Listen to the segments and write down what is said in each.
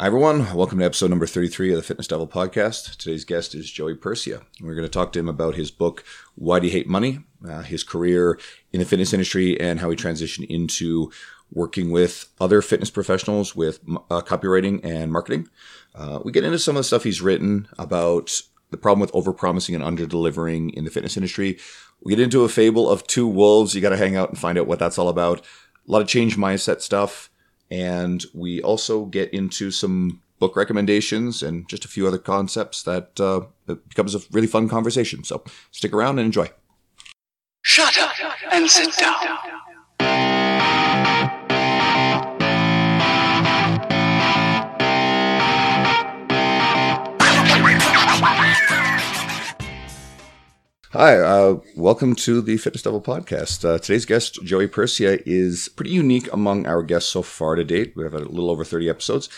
Hi, everyone. Welcome to episode number 33 of the Fitness Devil podcast. Today's guest is Joey Percia. We're going to talk to him about his book, Why Do You Hate Money? Uh, his career in the fitness industry and how he transitioned into working with other fitness professionals with uh, copywriting and marketing. Uh, we get into some of the stuff he's written about the problem with overpromising and under-delivering in the fitness industry. We get into a fable of two wolves. You got to hang out and find out what that's all about. A lot of change mindset stuff and we also get into some book recommendations and just a few other concepts that uh, it becomes a really fun conversation. So stick around and enjoy. Shut up and sit down. Hi, uh, welcome to the Fitness Devil podcast. Uh, today's guest, Joey Percia, is pretty unique among our guests so far to date. We have a little over 30 episodes,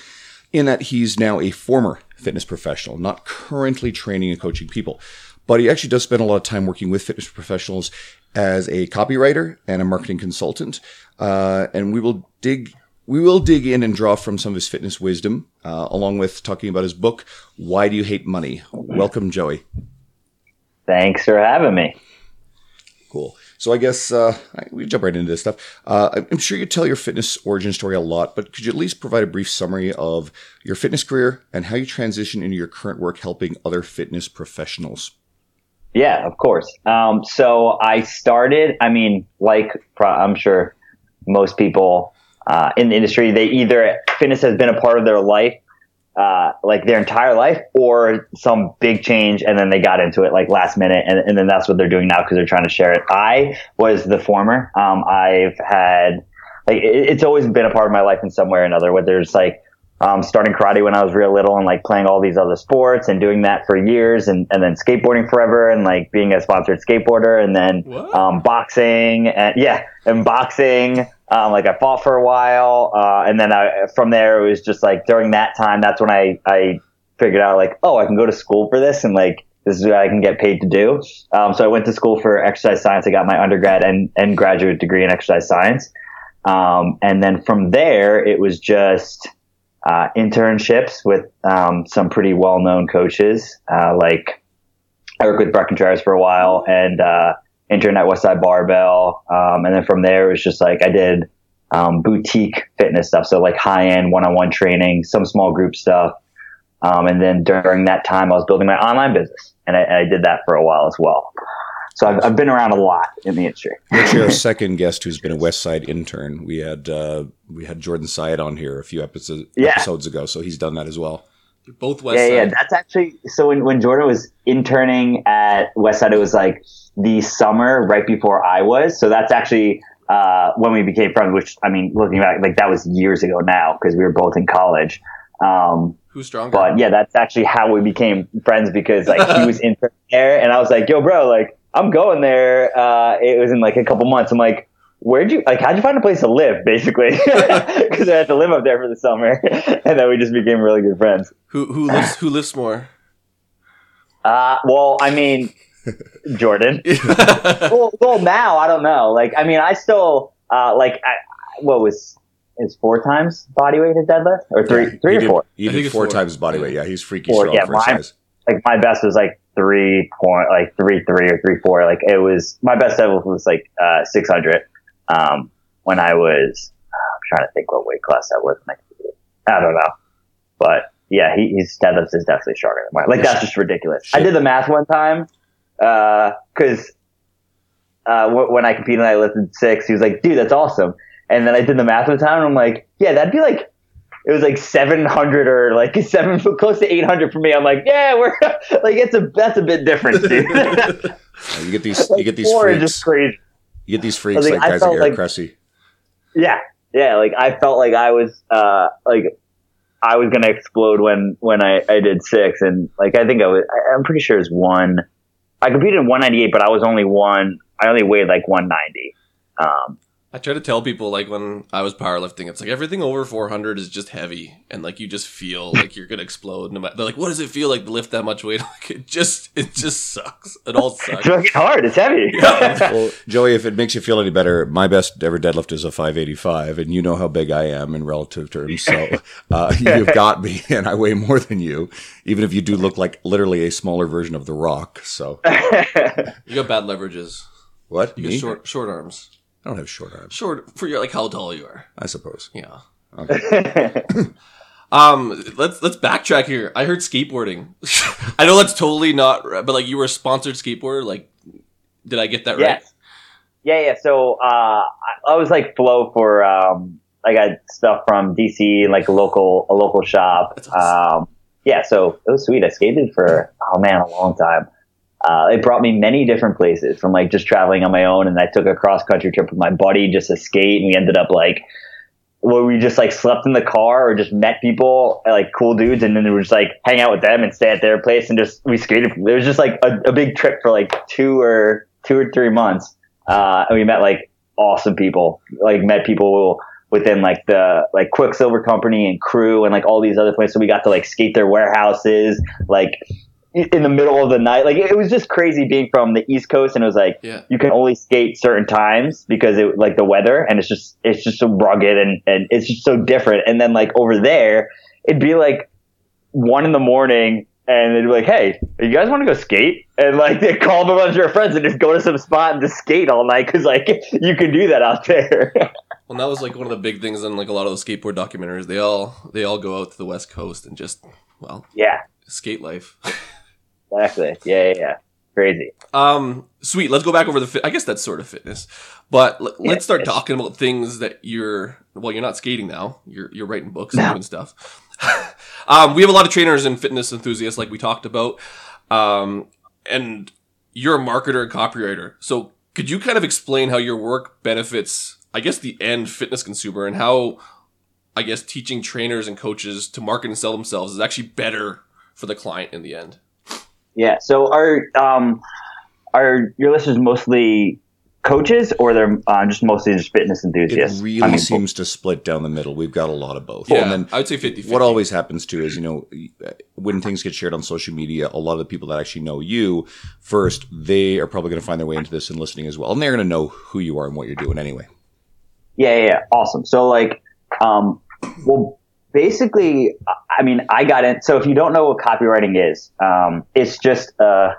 in that he's now a former fitness professional, not currently training and coaching people. But he actually does spend a lot of time working with fitness professionals as a copywriter and a marketing consultant. Uh, and we will dig we will dig in and draw from some of his fitness wisdom, uh, along with talking about his book, Why Do You Hate Money? Welcome, Joey. Thanks for having me. Cool. So I guess uh, we jump right into this stuff. Uh, I'm sure you tell your fitness origin story a lot, but could you at least provide a brief summary of your fitness career and how you transition into your current work helping other fitness professionals? Yeah, of course. Um, so I started. I mean, like I'm sure most people uh, in the industry, they either fitness has been a part of their life uh, like their entire life or some big change and then they got into it like last minute and, and then that's what they're doing now because they're trying to share it. I was the former. Um, I've had like it, it's always been a part of my life in some way or another, whether it's like um, starting karate when I was real little and like playing all these other sports and doing that for years and, and then skateboarding forever and like being a sponsored skateboarder and then um, boxing and yeah and boxing um, like I fought for a while uh, and then I, from there it was just like during that time that's when I, I figured out like oh I can go to school for this and like this is what I can get paid to do. Um, so I went to school for exercise science. I got my undergrad and, and graduate degree in exercise science. Um, and then from there it was just uh, internships with um, some pretty well-known coaches. Uh, like I worked with Bret Contreras for a while and uh, intern at Westside Barbell, um, and then from there it was just like I did um, boutique fitness stuff, so like high-end one-on-one training, some small group stuff, um, and then during that time I was building my online business, and I, and I did that for a while as well. So I've, I've been around a lot in the industry. Actually, our second guest, who's been a Westside intern, we had uh, we had Jordan Syatt on here a few episodes yeah. episodes ago, so he's done that as well. Both West yeah, Side. Yeah, that's actually so. When when Jordan was interning at Westside, it was like the summer right before I was. So that's actually uh, when we became friends. Which I mean, looking back, like that was years ago now because we were both in college. Um, Who's stronger? But yeah, that's actually how we became friends because like he was in there, and I was like, "Yo, bro, like I'm going there. Uh, it was in like a couple months. I'm like, where'd you like? How'd you find a place to live? Basically, because I had to live up there for the summer, and then we just became really good friends. Who who lives who lives more? Uh, well, I mean, Jordan. well, well, now I don't know. Like, I mean, I still uh, like I, what was is four times body weight his deadlift or three, yeah, three or did, four? He did four, four, times body weight. Yeah, he's freaky four, strong yeah, for my, size. Like my best was like three point, like three three or three four. Like it was my best ever was like uh, six hundred. Um, when I was, I'm trying to think what weight class that was. I don't know, but yeah, he, his deadlifts is definitely stronger than mine. Like that's just ridiculous. Shit. I did the math one time because uh, uh, w- when I competed and I lifted six, he was like, "Dude, that's awesome." And then I did the math one time, and I'm like, "Yeah, that'd be like it was like 700 or like seven close to 800 for me. I'm like, yeah, we're like, it's a, that's a bit different, dude. you get these, you get these freaks. Just crazy. You get these freaks like, like guys like Eric like, Cressey. Yeah. Yeah. Like I felt like I was, uh, like I was going to explode when, when I, I did six. And like, I think I was, I, I'm pretty sure it's one, I competed in 198, but I was only one, I only weighed like 190. Um, I try to tell people like when I was powerlifting, it's like everything over 400 is just heavy, and like you just feel like you're gonna explode. No matter, they're like, "What does it feel like to lift that much weight?" Like it just, it just sucks. It all sucks. fucking hard. It's heavy. well, Joey, if it makes you feel any better, my best ever deadlift is a 585, and you know how big I am in relative terms. So uh, you've got me, and I weigh more than you, even if you do look like literally a smaller version of The Rock. So You got bad leverages. what? You Me? got short, short arms. I don't have short arms, Short for your like how tall you are. I suppose. Yeah. Okay. um, let's let's backtrack here. I heard skateboarding. I know that's totally not, but like you were a sponsored skateboarder. Like, did I get that right? Yes. Yeah, yeah. So uh, I, I was like flow for um, I got stuff from DC, like a local a local shop. That's awesome. Um, yeah, so it was sweet. I skated for oh man, a long time. Uh, it brought me many different places from like just traveling on my own, and I took a cross country trip with my buddy just to skate, and we ended up like where we just like slept in the car or just met people like cool dudes, and then we would just like hang out with them and stay at their place and just we skated. It was just like a, a big trip for like two or two or three months, uh, and we met like awesome people. Like met people within like the like Quiksilver Company and Crew and like all these other places. So we got to like skate their warehouses, like in the middle of the night. Like it was just crazy being from the East Coast, and it was like Yeah. you can only skate certain times because it like the weather, and it's just it's just so rugged and and it's just so different. And then like over there, it'd be like one in the morning. And they'd be like, "Hey, you guys want to go skate?" And like they call a bunch of your friends and just go to some spot and just skate all night because like you can do that out there. Well, that was like one of the big things in like a lot of the skateboard documentaries. They all they all go out to the West Coast and just well yeah, skate life. exactly. Yeah, yeah, yeah. Crazy. Um, sweet. Let's go back over the. Fit- I guess that's sort of fitness, but l- Yeah, let's start talking about things that you're. Well, you're not skating now. You're you're writing books No. and doing stuff. um, we have a lot of trainers and fitness enthusiasts, like we talked about. Um, and you're a marketer and copywriter. So could you kind of explain how your work benefits, I guess, the end fitness consumer, and how, I guess, teaching trainers and coaches to market and sell themselves is actually better for the client in the end. Yeah. So are um are your listeners mostly coaches or they're uh, just mostly just fitness enthusiasts? It enthusiasts? really I mean, seems to split down the middle. We've got a lot of both. Yeah, And then I would say 50 what always happens too is you know when things get shared on social media a lot of the people that actually know you first they are probably going to find their way into this and listening as well and they're going to know who you are and what you're doing anyway Yeah, yeah, yeah. Awesome. So like, um, well, basically, I mean, I got in. So if you don't know what copywriting is, um, it's just a,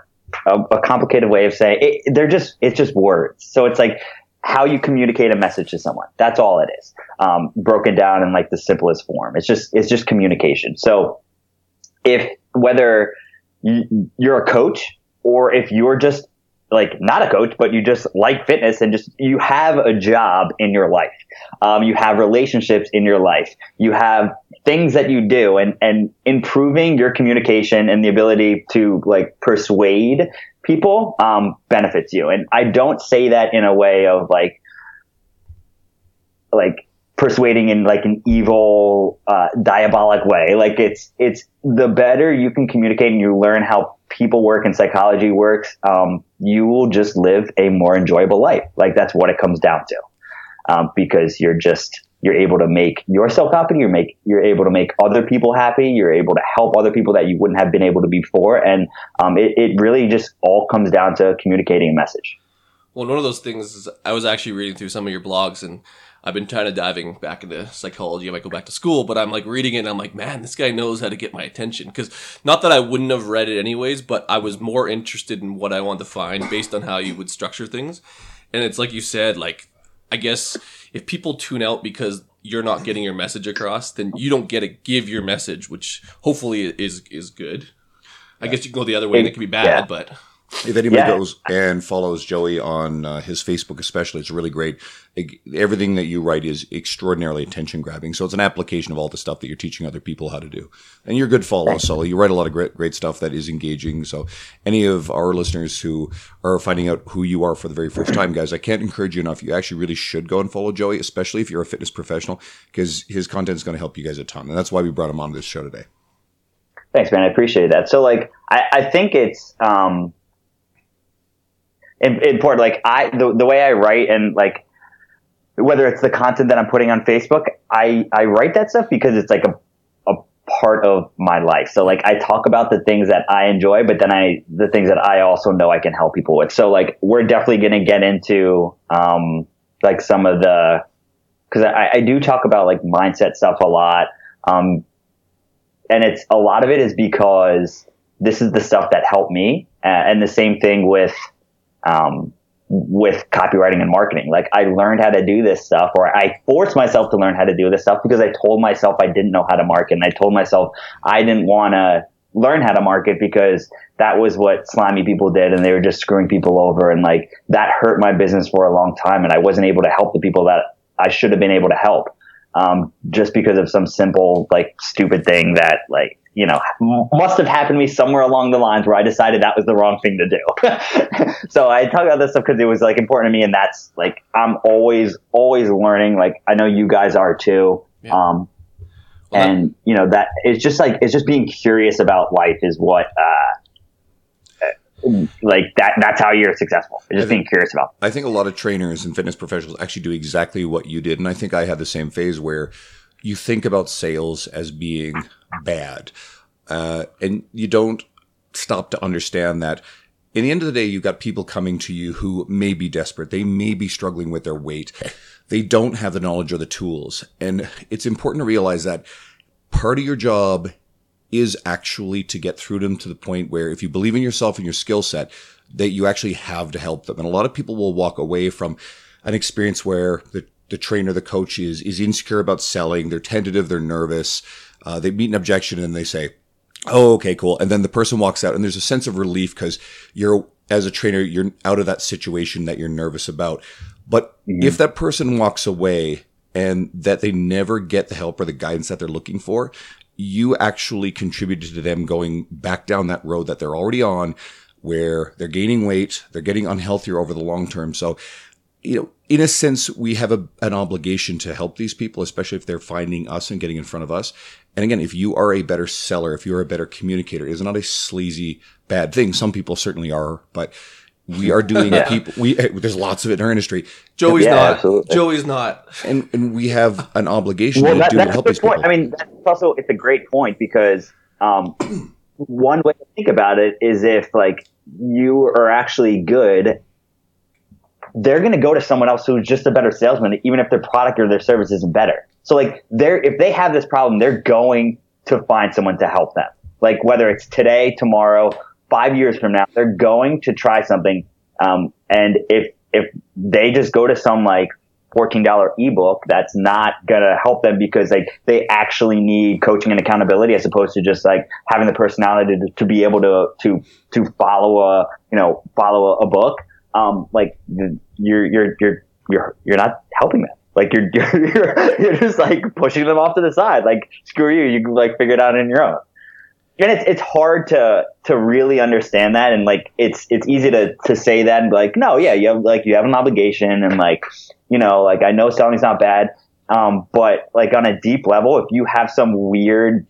a, a complicated way of saying it, they're just, it's just words. So it's like how you communicate a message to someone. That's all it is. Um, broken down in like the simplest form. It's just, it's just communication. So if whether you, you're a coach or if you're just like not a coach, but you just like fitness and just you have a job in your life. Um, you have relationships in your life. You have things that you do and, and improving your communication and the ability to like persuade people, um, benefits you. And I don't say that in a way of like, like persuading in like an evil, uh, diabolic way. Like it's, it's the better you can communicate and you learn how people work and psychology works, um, you will just live a more enjoyable life. Like that's what it comes down to. Um, because you're just, you're able to make yourself happy. You're make, you're able to make other people happy. You're able to help other people that you wouldn't have been able to before. And, um, it, it really just all comes down to communicating a message. Well, one of those things is I was actually reading through some of your blogs and I've been kind of diving back into psychology. I might go back to school, but I'm like reading it and I'm like, man, this guy knows how to get my attention. Cause not that I wouldn't have read it anyways, but I was more interested in what I wanted to find based on how you would structure things. And it's like you said, like, I guess if people tune out because you're not getting your message across, then you don't get to give your message, which hopefully is, is good. I guess you can go the other way and it can be bad, Yeah. but if anybody Yeah. goes and follows joey on uh, his facebook especially it's really great. It- everything that you write is extraordinarily attention grabbing. So it's an application of all the stuff that you're teaching other people how to do. And you're a good follow so you write a lot of great great stuff that is engaging. So any of our listeners who are finding out who you are for the very first time guys i can't encourage you enough. You actually really should go and follow joey especially if you're a fitness professional because his content is going to help you guys a ton. And that's why we brought him on this show today. Thanks, man. I appreciate that. So, like, I, I think it's um, important. Like, I the, the way I write and like whether it's the content that I'm putting on Facebook, I, I write that stuff because it's like a, a part of my life. So like I talk about the things that I enjoy, but then I, the things that I also know I can help people with. So like we're definitely going to get into, um, like some of the, cause I, I do talk about like mindset stuff a lot. Um, and it's a lot of it is because this is the stuff that helped me. Uh, and the same thing with, um, with copywriting and marketing. Like I learned how to do this stuff or I forced myself to learn how to do this stuff because I told myself I didn't know how to market and I told myself I didn't want to learn how to market because that was what slimy people did and they were just screwing people over and like that hurt my business for a long time and I wasn't able to help the people that I should have been able to help. Um, just because of some simple, like stupid thing that like you know, must have happened to me somewhere along the lines where I decided that was the wrong thing to do. so I talk about this stuff because it was like important to me, and that's like I'm always always learning. Like I know you guys are too. Yeah. Um, well, and you know that it's just like it's just being curious about life is what uh, like that that's how you're successful just think, being curious about i think a lot of trainers and fitness professionals actually do exactly what you did and i think i had the same phase where you think about sales as being bad. Uh, and you don't stop to understand that in the end of the day, you've got people coming to you who may be desperate. They may be struggling with their weight. They don't have the knowledge or the tools. And it's important to realize that part of your job is actually to get through them to the point where if you believe in yourself and your skill set, that you actually have to help them. And a lot of people will walk away from an experience where the the trainer, the coach is is insecure about selling. They're tentative. They're nervous. Uh, they meet an objection and they say, "Oh, okay, cool." And then the person walks out, and there's a sense of relief because you're as a trainer, you're out of that situation that you're nervous about. But mm-hmm. if that person walks away and that they never get the help or the guidance that they're looking for, you actually contributed to them going back down that road that they're already on where they're gaining weight, they're getting unhealthier over the long term. So you know, in a sense, we have a, an obligation to help these people, especially if they're finding us and getting in front of us. And again, if you are a better seller, if you're a better communicator, it's not a sleazy bad thing. Some people certainly are, but we are doing yeah. people. We there's lots of it in our industry. Joey's yeah, not. Absolutely. Joey's not. And and we have an obligation well, to that, do to help these point. people. I mean, that's also it's a great point because um, one way to think about it is if like you are actually good they're going to go to someone else who's just a better salesman, even if their product or their service isn't better. So like they're, if they have this problem, they're going to find someone to help them. Like whether it's today, tomorrow, five years from now, they're going to try something. Um, and if, if they just go to some like $14 ebook, that's not gonna help them because like they actually need coaching and accountability as opposed to just like having the personality to, to be able to, to, to follow a, you know, follow a, a book um, like you're you're you're you're you're not helping them. Like you're you're you're just like pushing them off to the side. Like screw you, you can like figure it out on your own. And it's it's hard to to really understand that, and like it's it's easy to to say that and be like, no, yeah, you have like you have an obligation, and like you know, like I know selling's not bad, um, but like on a deep level, if you have some weird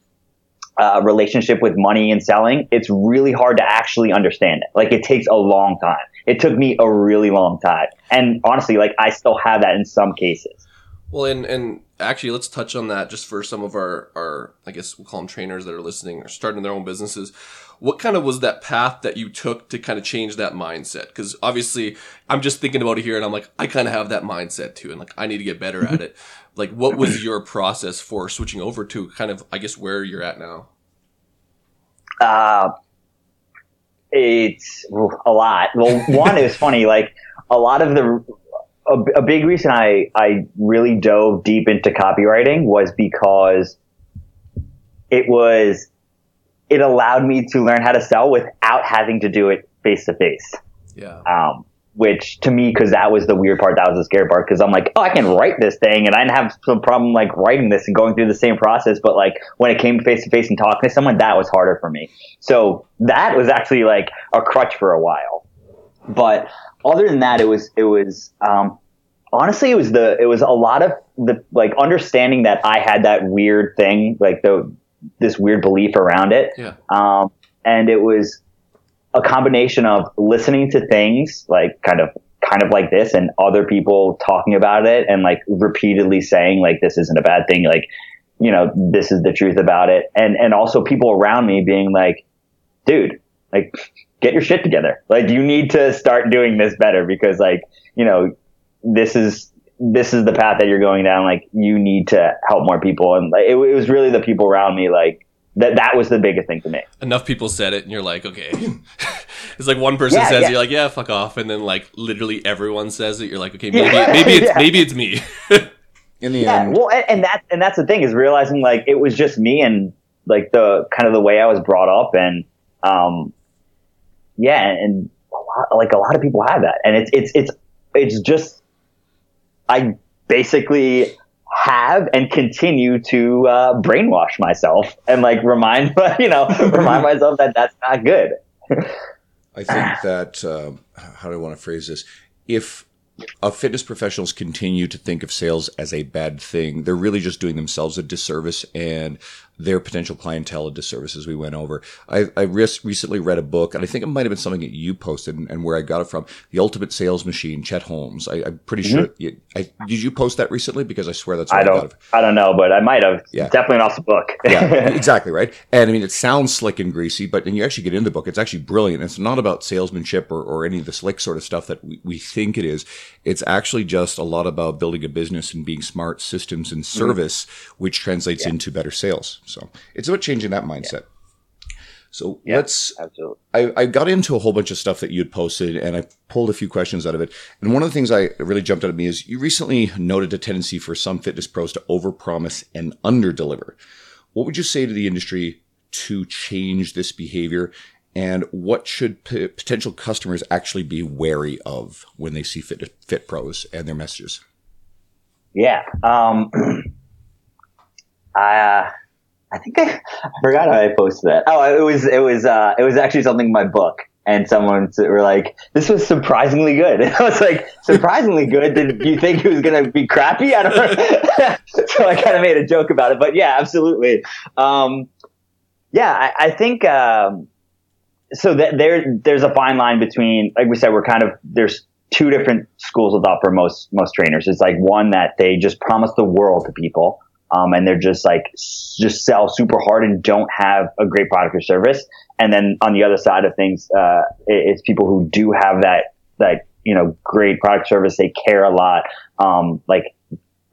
uh, relationship with money and selling, it's really hard to actually understand it. Like it takes a long time. It took me a really long time. And honestly, like I still have that in some cases. Well, and, and actually, let's touch on that just for some of our, our, I guess we'll call them trainers that are listening or starting their own businesses. What kind of was that path that you took to kind of change that mindset? Because obviously, I'm just thinking about it here and I'm like, I kind of have that mindset too. And like, I need to get better at it. Like, what was your process for switching over to kind of, I guess, where you're at now? Uh, it's a lot. Well, one is funny. Like a lot of the a, a, big reason I I really dove deep into copywriting was because it was it allowed me to learn how to sell without having to do it face to face. Yeah. Um, which to me, because that was the weird part, that was the scary part. Because I'm like, oh, I can write this thing, and I didn't have some problem like writing this and going through the same process. But like when it came face to face and talking to someone, that was harder for me. So that was actually like a crutch for a while. But other than that, it was it was um, honestly it was the it was a lot of the like understanding that I had that weird thing, like the this weird belief around it. Yeah. Um, and it was a combination of listening to things like kind of kind of like this and other people talking about it and like repeatedly saying like this isn't a bad thing like you know this is the truth about it. And and also people around me being like dude like get your shit together. Like you need to start doing this better because like you know this is this is the path that you're going down. Like you need to help more people. And like, it, it was really the people around me like that that was the biggest thing to me Enough people said it, and you're like, okay. it's like one person Yeah, says, yeah. you're like, yeah, fuck off, and then like literally everyone says it. You're like, okay, maybe maybe it's Yeah. maybe it's me. In the Yeah, end, well, and, and that and that's the thing is realizing like it was just me and like the kind of the way I was brought up, and um, yeah, and a lot, like a lot of people have that, and it's it's it's it's just I basically have and continue to uh, brainwash myself and like remind you know remind myself that that's not good. I think that uh, how do I want to phrase this? If uh, fitness professionals continue to think of sales as a bad thing, they're really just doing themselves a disservice and their potential clientele a disservice. As we went over, I, I res- recently read a book, and I think it might have been something that you posted, and, and where I got it from. The Ultimate Sales Machine, Chet Holmes. I, I'm pretty sure. Mm-hmm. You, I, did you post that recently? Because I swear that's I I, don't. I don't know, but I might have. Yeah. Definitely an awesome book. yeah, exactly right. And I mean, it sounds slick and greasy, but when you actually get into the book, it's actually brilliant. It's not about salesmanship or, or any of the slick sort of stuff that we, we think it is. It's actually just a lot about building a business and being smart systems and mm-hmm. service, which translates into better sales. So it's about changing that mindset. So Yeah. let's Absolutely. I, I got into a whole bunch of stuff that you had posted and I pulled a few questions out of it. And one of the things I really jumped out at me is you recently noted a tendency for some fitness pros to overpromise and underdeliver. What would you say to the industry to change this behavior? And what should p- potential customers actually be wary of when they see fit, fit pros and their messages? Yeah. Um, I, uh, I think I, I forgot how I posted that. Oh, it was, it was, uh, it was actually something in my book. And someone were like, this was surprisingly good. And I was like, surprisingly good? Did you think it was going to be crappy? I don't so I kind of made a joke about it, but yeah, absolutely. Um, yeah, I, I think, um, so that there, there's a fine line between, like we said, we're kind of, there's two different schools of thought for most, most trainers. It's like one that they just promise the world to people. Um, and they're just like, just sell super hard and don't have a great product or service. And then on the other side of things, uh, it's people who do have that, that, you know, great product service. They care a lot. Um, like,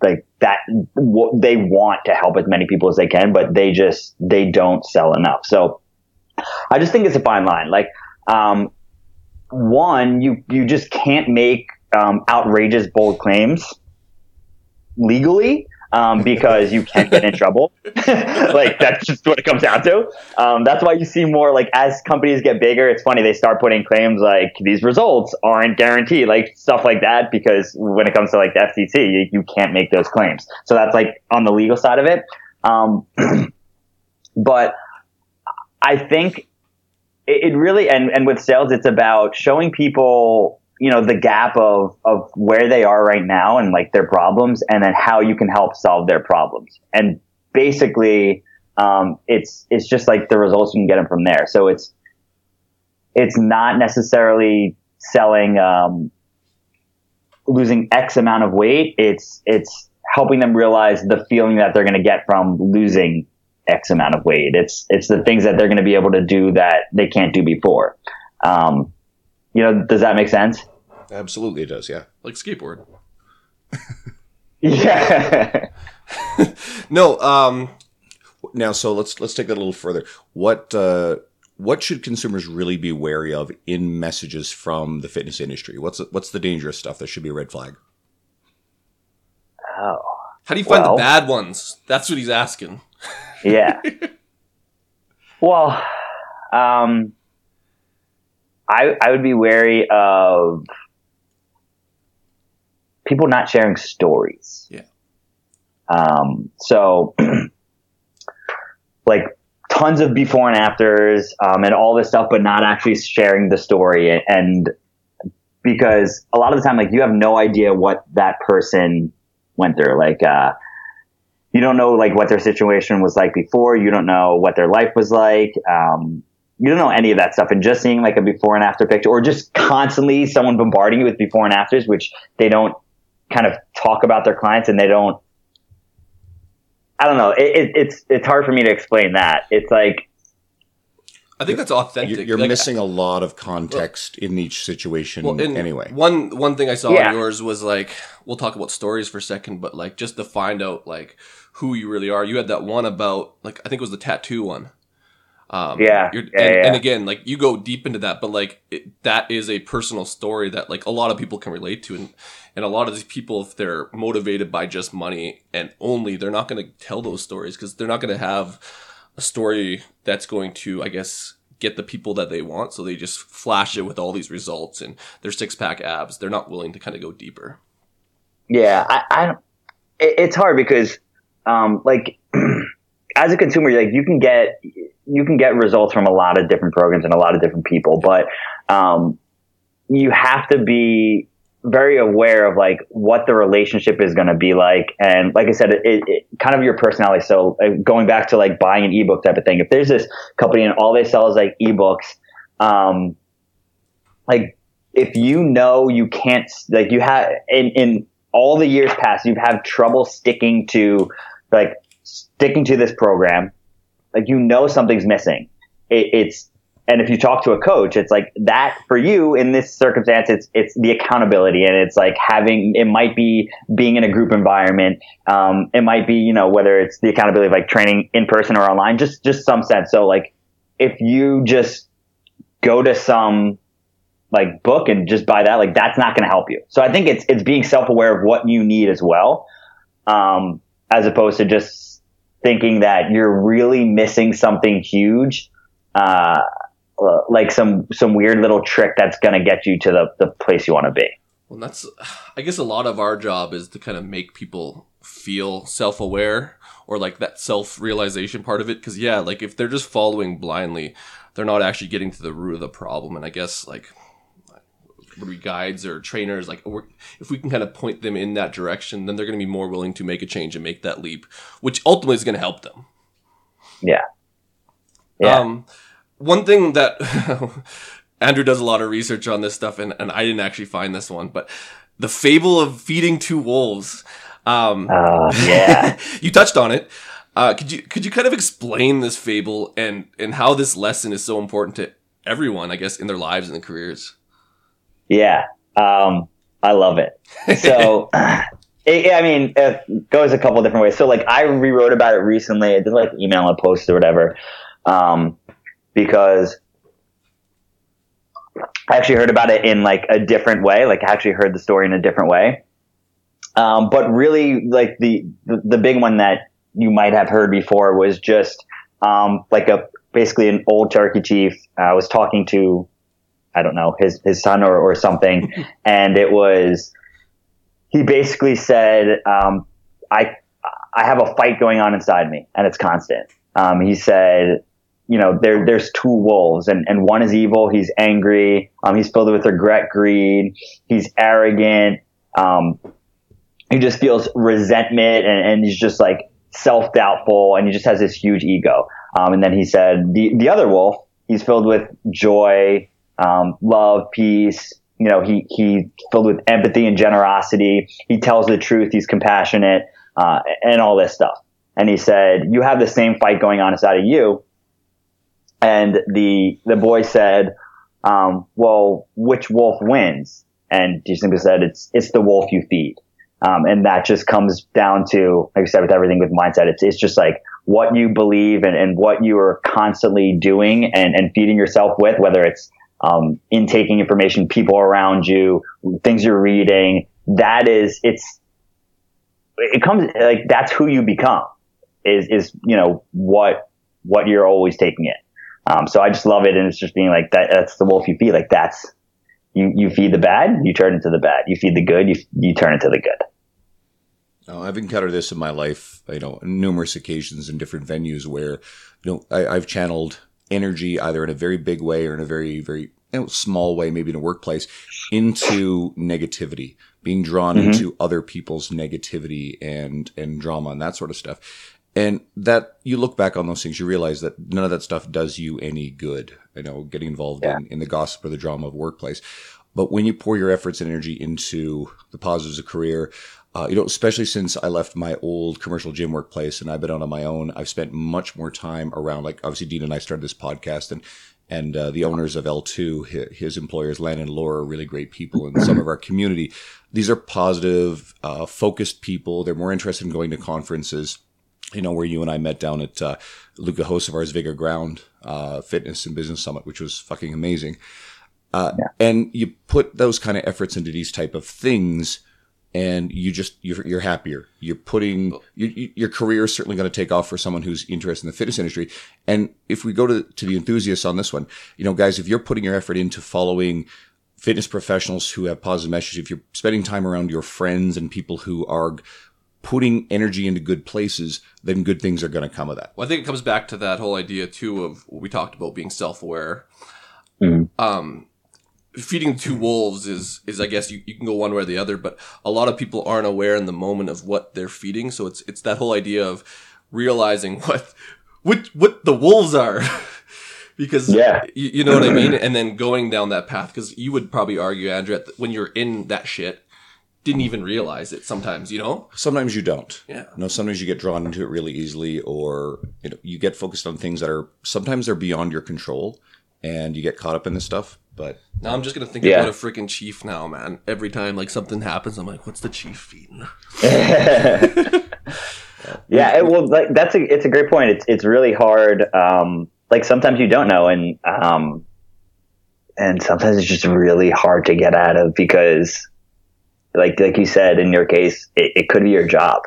like that, w- they want to help as many people as they can, but they just, they don't sell enough. So I just think it's a fine line. Like, um, one, you, you just can't make, um, outrageous bold claims legally. Um, because you can get in trouble. like that's just what it comes down to. Um, that's why you see more like as companies get bigger, it's funny they start putting claims like these results aren't guaranteed, like stuff like that. Because when it comes to like the FTC, you, you can't make those claims. So that's like on the legal side of it. Um, but I think it, it really and and with sales, it's about showing people you know the gap of of where they are right now and like their problems, and then how you can help solve their problems. And basically, um, it's it's just like the results you can get them from there. So it's it's not necessarily selling um, losing X amount of weight. It's it's helping them realize the feeling that they're going to get from losing X amount of weight. It's it's the things that they're going to be able to do that they can't do before. Um, you know, does that make sense? Absolutely, it does. Yeah. like skateboard. Yeah. No, um, Now, so let's let's take that a little further. What uh, what should consumers really be wary of in messages from the fitness industry? What's what's the dangerous stuff that should be a red flag? oh, how do you find Well- the bad ones? That's what he's asking. yeah. well, um, I I would be wary of people not sharing stories. Yeah. Um, so like tons of before and afters, um, and all this stuff, but not actually sharing the story. And because a lot of the time, like you have no idea what that person went through. Like, uh, you don't know like what their situation was like before. You don't know what their life was like. Um, you don't know any of that stuff and just seeing like a before and after picture or just constantly someone bombarding you with before and afters which they don't kind of talk about their clients and they don't i don't know it, it, it's it's hard for me to explain that it's like I think that's authentic. You're, you're Like, missing a lot of context in each situation Well, and anyway. One one thing I saw Yeah. on yours was like we'll talk about stories for a second, but like just to find out like who you really are. You had that one about like I think it was the tattoo one. Um, Yeah, yeah, and, yeah. and again, like you go deep into that, but like it, that is a personal story that like a lot of people can relate to, and and a lot of these people, if they're motivated by just money and only, they're not going to tell those stories because they're not going to have a story that's going to, I guess, get the people that they want. So they just flash it with all these results and their six pack abs. They're not willing to kind of go deeper. Yeah, I, I don't- it, it's hard because, um, like, as a consumer, like you can get you can get results from a lot of different programs and a lot of different people, but um, you have to be very aware of like what the relationship is going to be like, and like I said, it, it kind of your personality. So uh, going back to like buying an ebook type of thing, if there's this company and all they sell is like ebooks, um, like if you know you can't like you have in in all the years past you've had trouble sticking to like sticking to this program like you know something's missing. It, it's and if you talk to a coach it's like that for you in this circumstance it's it's the accountability. And it's like having it might be being in a group environment. Um, it might be you know whether it's the accountability of like training in person or online just just some sense. So like if you just go to some like book and just buy that, like that's not going to help you. So I think it's it's being self aware of what you need as well, um, as opposed to just thinking that you're really missing something huge, uh, like some some weird little trick that's going to get you to the the place you want to be. Well, that's, I guess a lot of our job is to kind of make people feel self aware or like that self realization part of it. Cause yeah, like if they're just following blindly, they're not actually getting to the root of the problem. And I guess like, would be guides or trainers, like we're, if we can kind of point them in that direction, then they're going to be more willing to make a change and make that leap, which ultimately is going to help them. Yeah, yeah, Um, one thing that Andrew does a lot of research on this stuff, and, and I didn't actually find this one, but the fable of feeding two wolves. Um, uh, yeah. you touched on it. Uh, could you could you kind of explain this fable and and how this lesson is so important to everyone, I guess, in their lives and their careers? Yeah, um, I love it. So, it, I mean, it goes a couple different ways. So, like, I rewrote about it recently. I did like email and post or whatever, um, because I actually heard about it in like a different way. Like, I actually heard the story in a different way. Um, but really, like the, the the big one that you might have heard before was just um, like a basically an old Cherokee chief. I was talking to I don't know, his, his son or, or something. and it was, he basically said, um, I, I have a fight going on inside me and it's constant. Um, he said, you know, there, there's two wolves and, and one is evil. He's angry. Um, he's filled with regret, greed. He's arrogant. Um, he just feels resentment and, and he's just like self-doubtful and he just has this huge ego. Um, and then he said the, the other wolf, he's filled with joy, um, love, peace. You know, he he filled with empathy and generosity. He tells the truth. He's compassionate, uh, and all this stuff. And he said, "You have the same fight going on inside of you." And the the boy said, um, "Well, which wolf wins?" And he simply said, "It's it's the wolf you feed." Um, and that just comes down to, like I said, with everything with mindset, it's, it's just like what you believe and, and what you are constantly doing and, and feeding yourself with, whether it's um, intaking information, people around you, things you're reading. That is, it's, it comes like that's who you become. Is is you know what what you're always taking in. Um, so I just love it, and it's just being like that. That's the wolf you feed. Like that's you you feed the bad, you turn into the bad. You feed the good, you you turn into the good. Oh, I've encountered this in my life, you know, numerous occasions in different venues where, you know, I, I've channeled energy either in a very big way or in a very, very you know, small way, maybe in a workplace, into negativity, being drawn Mhm. into other people's negativity and and drama and that sort of stuff. And that you look back on those things, you realize that none of that stuff does you any good. You know, getting involved Yeah. in, in the gossip or the drama of workplace. But when you pour your efforts and energy into the positives of career, uh, you know, especially since I left my old commercial gym workplace and I've been out on my own, I've spent much more time around. Like obviously, Dean and I started this podcast, and and uh, the owners of L2, his, his employers, Len and Laura, are really great people in some of our community. These are positive, uh, focused people. They're more interested in going to conferences. You know, where you and I met down at uh, Luka Hocevar's Vigor Ground uh, Fitness and Business Summit, which was fucking amazing. Uh, And you put those kind of efforts into these type of things, and you just you're, you're happier. You're putting you, you- your career is certainly going to take off for someone who's interested in the fitness industry. And if we go to to the enthusiasts on this one, you know, guys, if you're putting your effort into following fitness professionals who have positive messages, if you're spending time around your friends and people who are putting energy into good places, then good things are going to come of that. Well, I think it comes back to that whole idea too of what we talked about being self-aware. Mhm. Um, feeding two mm-hmm. wolves is is I guess you, you can go one way or the other, but a lot of people aren't aware in the moment of what they're feeding. So it's it's that whole idea of realizing what what what the wolves are. because Yeah. you, you know what I mean, and then going down that path because you would probably argue, Andrew, that when you're in that shit, didn't even realize it. Sometimes, you know, Sometimes you don't. Yeah. You know, sometimes you get drawn into it really easily, or you know, you get focused on things that are sometimes they're beyond your control, and you get caught up in this stuff. But Now I'm just gonna think Yeah. about a freaking chief now, man. Every time like something happens, I'm like, what's the chief feeding? yeah, it, well, like, that's a it's a great point. It's it's really hard. Um, like sometimes you don't know, and um, and sometimes it's just really hard to get out of because, like like you said in your case, it, it could be your job.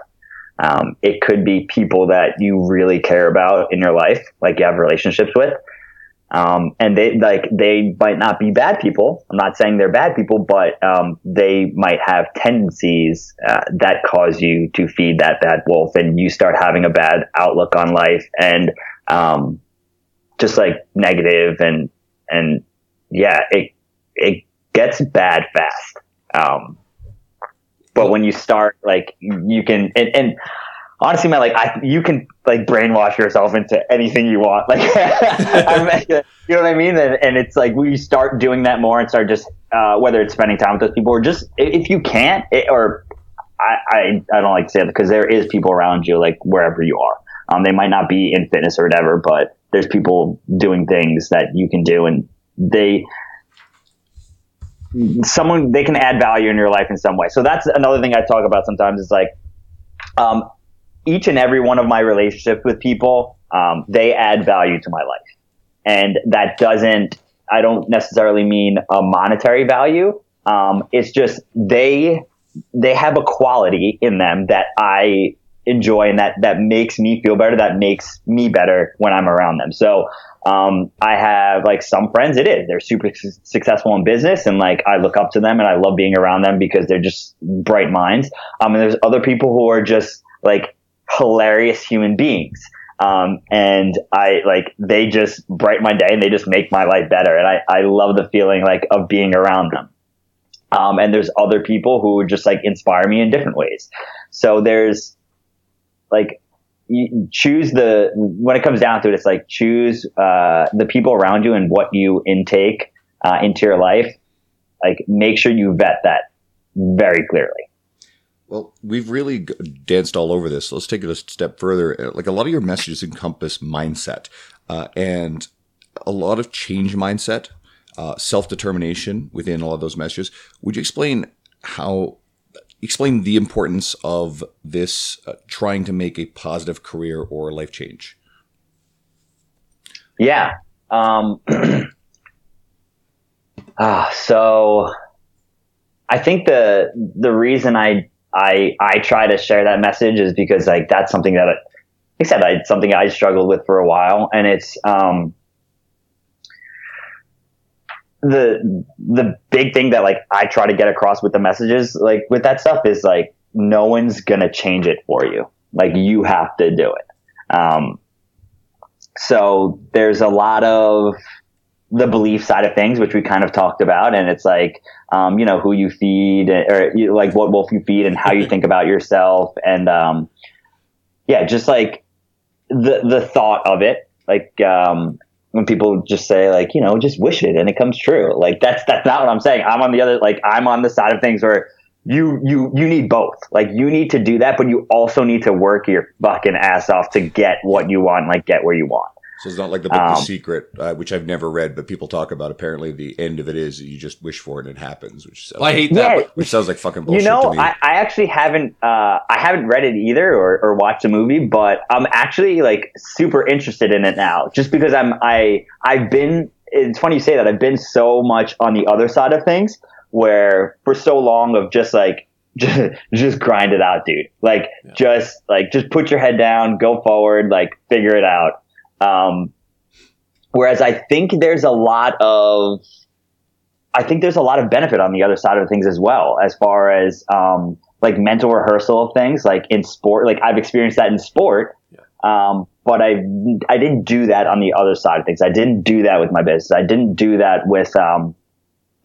Um, it could be people that you really care about in your life, like you have relationships with. Um, and they like they might not be bad people. I'm not saying they're bad people, but um, they might have tendencies uh, that cause you to feed that bad wolf, and you start having a bad outlook on life, and um, just like negative, and and yeah, it it gets bad fast. Um, but when you start, like you can, and, and honestly, man, like I, you can like brainwash yourself into anything you want. Like, you know what I mean? And, and it's like we start doing that more and start just uh, whether it's spending time with those people or just if you can't, it, or I, I I don't like to say it because there is people around you like wherever you are. Um, they might not be in fitness or whatever, but there's people doing things that you can do, and they someone they can add value in your life in some way. So that's another thing I talk about sometimes is like um, each and every one of my relationships with people, um, they add value to my life. And that doesn't, I don't necessarily mean a monetary value. Um, it's just they, they have a quality in them that I enjoy and that, that makes me feel better, that makes me better when I'm around them. So, um, I have like some friends, it is, they're super su- successful in business and like I look up to them and I love being around them because they're just bright minds. Um, and there's other people who are just like hilarious human beings. Um, and I like, they just brighten my day and they just make my life better. And I, I love the feeling like of being around them. Um, and there's other people who just like inspire me in different ways. So there's like, choose the, when it comes down to it, it's like choose, uh, the people around you and what you intake, uh, into your life. Like make sure you vet that very clearly. Well, we've really danced all over this. Let's take it a step further. Uh, Like a lot of your messages encompass mindset uh, and a lot of change mindset, uh, self determination within a lot of those messages. Would you explain how? Explain the importance of this uh, trying to make a positive career or life change. Yeah. Um, ah, so I think the the reason I I I try to share that message is because like that's something that like I said I, something I struggled with for a while, and it's um the the big thing that like I try to get across with the messages like with that stuff is like no one's gonna change it for you. Like you have to do it. Um, so there's a lot of the belief side of things, which we kind of talked about, and it's like, um, you know, who you feed, or like what wolf you feed, and how you think about yourself, and um, yeah, just like the the thought of it, like um, when people just say like you know just wish it and it comes true. Like that's that's not what I'm saying. I'm on the other like I'm on the side of things where you you you need both. Like you need to do that, but you also need to work your fucking ass off to get what you want, like get where you want. So it's not like the book The Um, Secret, uh, which I've never read, but people talk about. Apparently, the end of it is you just wish for it and it happens, which sounds Well, I like, hate that. Yeah. which sounds like fucking bullshit you know, to me. I, I actually haven't uh, I haven't read it either or, or watched the movie, but I'm actually like super interested in it now, just because I'm I I've been. It's funny you say that. I've been so much on the other side of things, where for so long of just like just, just grind it out, dude. Like Yeah. just like just put your head down, go forward, like figure it out. Um, whereas I think there's a lot of I think there's a lot of benefit on the other side of things as well, as far as um, like mental rehearsal of things, like in sport. Like I've experienced that in sport, um, but I I didn't do that on the other side of things. I didn't do that with my business. I didn't do that with um,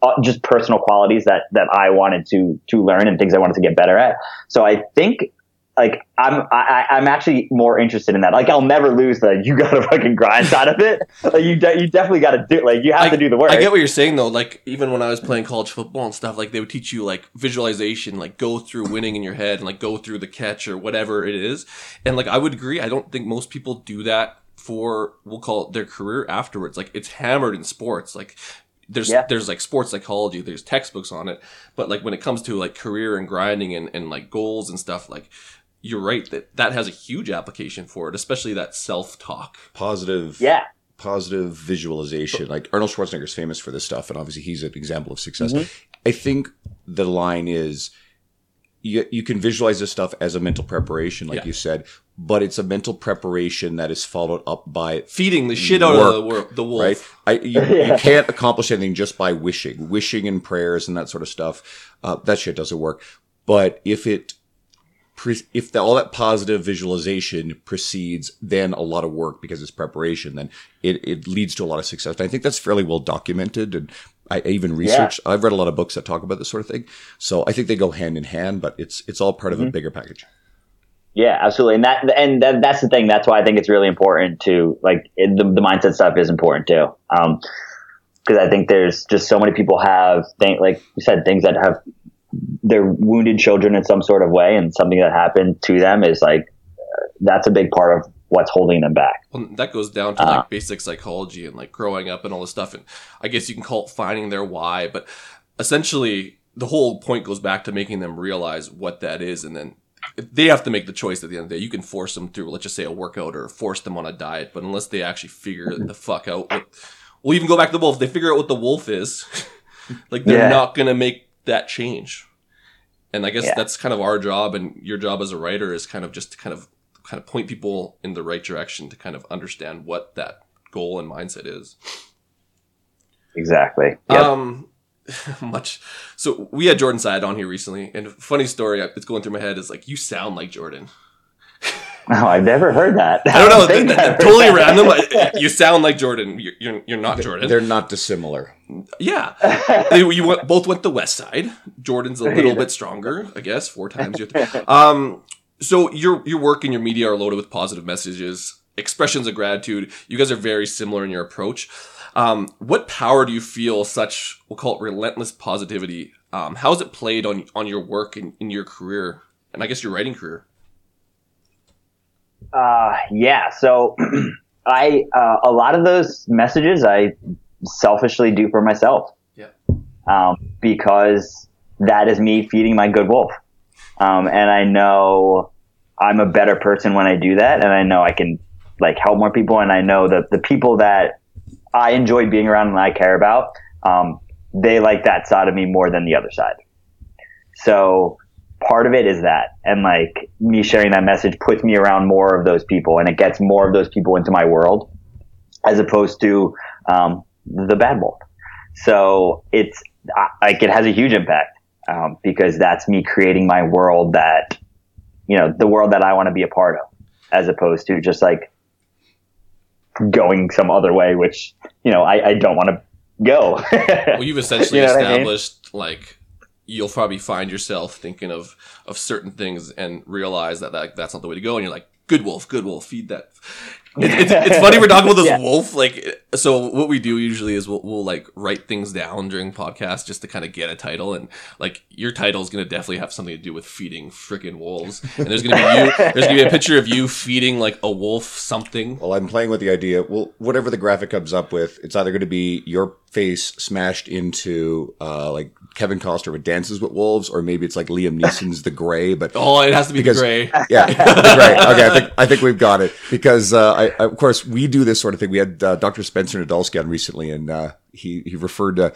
uh, just personal qualities that that I wanted to to learn and things I wanted to get better at. So I think like I'm I, I- I'm actually more interested in that. Like I'll never lose the you got to fucking grind side of it. Like you de- you definitely got to do like you have I, to do the work. I get what you're saying though. Like even when I was playing college football and stuff, like they would teach you like visualization, like go through winning in your head and like go through the catch or whatever it is. And like I would agree, I don't think most people do that for we'll call it their career afterwards. Like it's hammered in sports. Like there's Yeah. there's like sports psychology, there's textbooks on it. But like when it comes to like career and grinding and, and like goals and stuff, like you're right that that has a huge application for it, especially that self talk. Positive, yeah. positive visualization. Like Arnold Schwarzenegger's famous for this stuff, and obviously he's an example of success. Mm-hmm. I think the line is you, you can visualize this stuff as a mental preparation, like Yeah. you said, but it's a mental preparation that is followed up by Feeding the shit out of the, Work, wor- the wolf. right? I, you, Yeah. you can't accomplish anything just by wishing, wishing and prayers and that sort of stuff. Uh, that shit doesn't work. But if it, pre- if the, all that positive visualization precedes then a lot of work because it's preparation, then it, it leads to a lot of success. And I think that's fairly well documented. And I even researched, I've read a lot of books that talk about this sort of thing. So I think they go hand in hand, but it's, it's all part of Mm-hmm. a bigger package. Yeah, absolutely, and that and that, that's the thing. That's why I think it's really important to like it, the, the mindset stuff is important too. Um, because I think there's just so many people have think like you said things that have they're wounded children in some sort of way, and something that happened to them is like uh, that's a big part of what's holding them back. Well, that goes down to like basic psychology and like growing up and all this stuff. And I guess you can call it finding their why, but essentially the whole point goes back to making them realize what that is. And then they have to make the choice at the end of the day. You can force them through, let's just say a workout or force them on a diet, but unless they actually figure the fuck out what, we'll even go back to the wolf. They figure out what the wolf is, like they're Yeah. not going to make that change. And I guess Yeah. that's kind of our job and your job as a writer is kind of just to kind of kind of point people in the right direction to kind of understand what that goal and mindset is. Exactly. Yep. Um, much. So we had Jordan Syatt on here recently, and funny story it's going through my head is like, you sound like Jordan. No, I've never heard that. I don't know, think th- th- I've heard totally that. random. I- You sound like Jordan. You're you're, you're not Jordan. They're not dissimilar. Yeah, they, you went, both went the Westside. Jordan's a little bit stronger, I guess, four times. Your um, so your your work and your media are loaded with positive messages, expressions of gratitude. You guys are very similar in your approach. Um, what power do you feel such we'll call it relentless positivity? Um, how has it played on on your work and in your career, and I guess your writing career? Uh, yeah. So I, uh, a lot of those messages I selfishly do for myself. Yeah. Um, because that is me feeding my good wolf. Um, and I know I'm a better person when I do that. And I know I can like help more people. And I know that the people that I enjoy being around and I care about, um, they like that side of me more than the other side. So part of it is that and like me sharing that message puts me around more of those people and it gets more of those people into my world as opposed to um, the bad wolf so it's I- like it has a huge impact um, because that's me creating my world that you know the world that i want to be a part of as opposed to just like going some other way which you know i, I don't want to go Well, you've essentially You know what I mean? established like you'll probably find yourself thinking of of certain things and realize that, that that's not the way to go, and you're like, Good wolf, good wolf. Feed that. It's, it's, it's funny we're talking about this Yeah. wolf. Like, so what we do usually is we'll, we'll like write things down during podcasts just to kind of get a title, and like your title is going to definitely have something to do with feeding freaking wolves. And there's going to be you. There's going to be a picture of you feeding like a wolf something. Well, I'm playing with the idea. Well, whatever the graphic comes up with, it's either going to be your face smashed into uh, like Kevin Costner with Dances with Wolves, or maybe it's like Liam Neeson's The Grey. But Oh, it has to be Because- gray. yeah, great. Okay, I think I think we've got it because uh, I, of course, we do this sort of thing. We had uh, Dr. Spencer Nadolsky on recently, and uh, he he referred to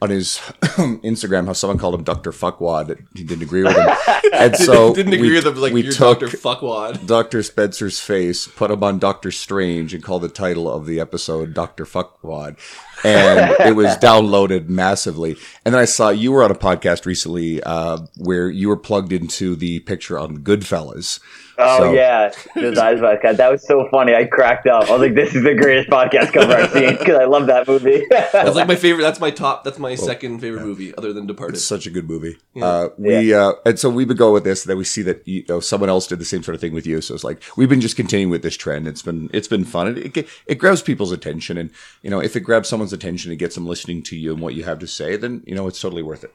on his Instagram how someone called him Dr. Fuckwad. that He didn't agree with him, and so didn't agree we, with them. Like we you're took Doctor Fuckwad. Dr. Spencer's face, put him on Doctor Strange, and called the title of the episode Dr. Fuckwad. And it was downloaded massively. And then I saw you were on a podcast recently uh, where you were plugged into the picture on Goodfellas. Oh So- yeah, this eyes podcast. That was so funny. I cracked up. I was like, "This is the greatest podcast cover I've seen" because I love that movie. That's like my favorite. That's my top. That's my second favorite movie, other than Departed. It's such a good movie. Uh, we uh, and so we would go with this. and Then we see that you know someone else did the same sort of thing with you. So it's like we've been just continuing with this trend. It's been it's been fun. It, it it grabs people's attention, and you know if it grabs someone's attention and gets them listening to you and what you have to say, then you know it's totally worth it.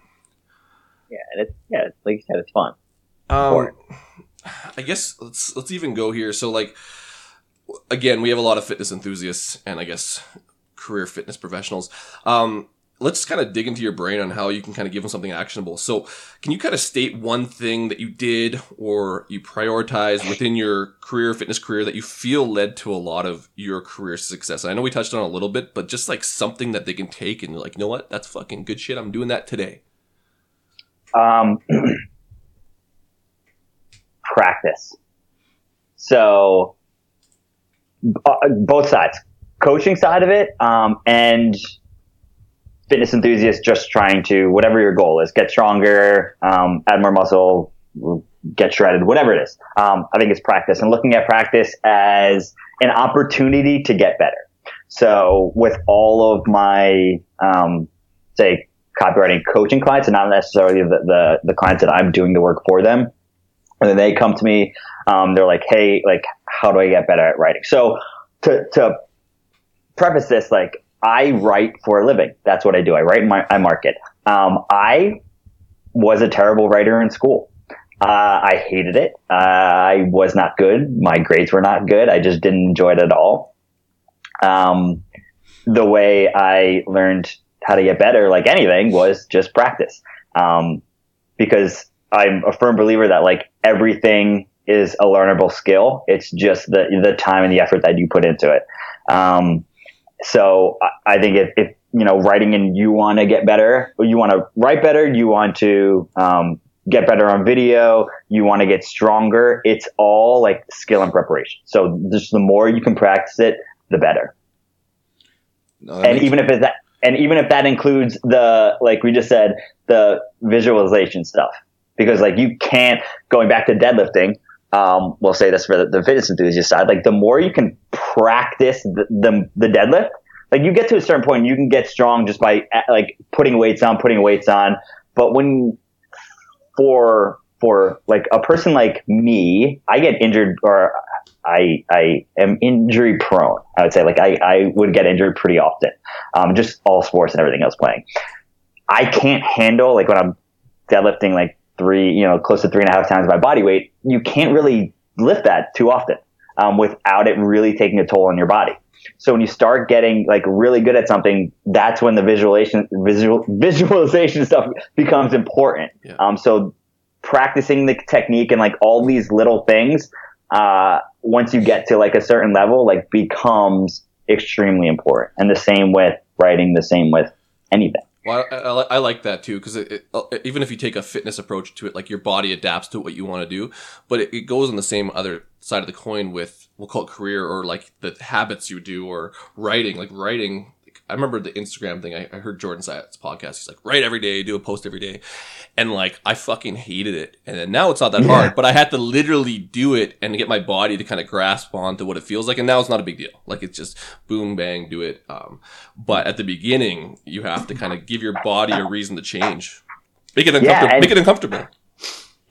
yeah, and it's yeah, it's, like you said, it's fun. Um, I guess let's let's even go here. So like, again, we have a lot of fitness enthusiasts and I guess career fitness professionals. Um, let's kind of dig into your brain on how you can kind of give them something actionable. So, can you kind of state one thing that you did or you prioritized within your career, fitness career, that you feel led to a lot of your career success? I know we touched on a little bit, but just like something that they can take and like, you know what, that's fucking good shit. I'm doing that today. Um, practice. So uh, both sides, coaching side of it, um, and fitness enthusiasts just trying to whatever your goal is, get stronger, um, add more muscle, get shredded, whatever it is. Um, I think it's practice and looking at practice as an opportunity to get better. So with all of my, um, say copywriting coaching clients and not necessarily the, the, the clients that I'm doing the work for them, and then they come to me, um, they're like, Hey, like, how do I get better at writing? So to, to preface this, like, I write for a living. That's what I do. I write and I market. Um, I was a terrible writer in school. Uh, I hated it. Uh, I was not good. My grades were not good. I just didn't enjoy it at all. Um, the way I learned how to get better, like anything, was just practice. Um, because I'm a firm believer that like everything is a learnable skill. It's just the the time and the effort that you put into it. Um, so I, I think if, if you know writing and you want to get better, you want to write better, you want to um, get better on video, you want to get stronger. It's all like skill and preparation. So just the more you can practice it, the better. No, And even if it's that, and even if that includes the like we just said, the visualization stuff, because like you can't going back to deadlifting. Um, we'll say this for the, the fitness enthusiast side. Like the more you can practice the, the the deadlift, like you get to a certain point, you can get strong just by uh, like putting weights on, putting weights on. But when for for like a person like me, I get injured or I I am injury prone. I would say like I I would get injured pretty often. Um, just all sports and everything else playing. I can't handle like when I'm deadlifting like three, you know, close to three and a half times my body weight. You can't really lift that too often um, without it really taking a toll on your body. So when you start getting like really good at something, that's when the visualization, visual, visualization stuff becomes important. Yeah. Um, so practicing the technique and like all these little things, uh, once you get to like a certain level, like becomes extremely important. And the same with writing, the same with anything. Well, I, I, I like that too because uh, even if you take a fitness approach to it, like your body adapts to what you want to do, but it, it goes on the same other side of the coin with we'll call it career or like the habits you do or writing. Like writing, I remember the Instagram thing. I, I heard Jordan Syatt's podcast. He's like, write every day, do a post every day, and like I fucking hated it. And then now it's not that hard, but I had to literally do it and get my body to kind of grasp onto what it feels like. And now it's not a big deal. Like it's just boom, bang, do it. Um, but at the beginning, you have to kind of give your body a reason to change. Make it uncomfortable. and- make it uncomfortable.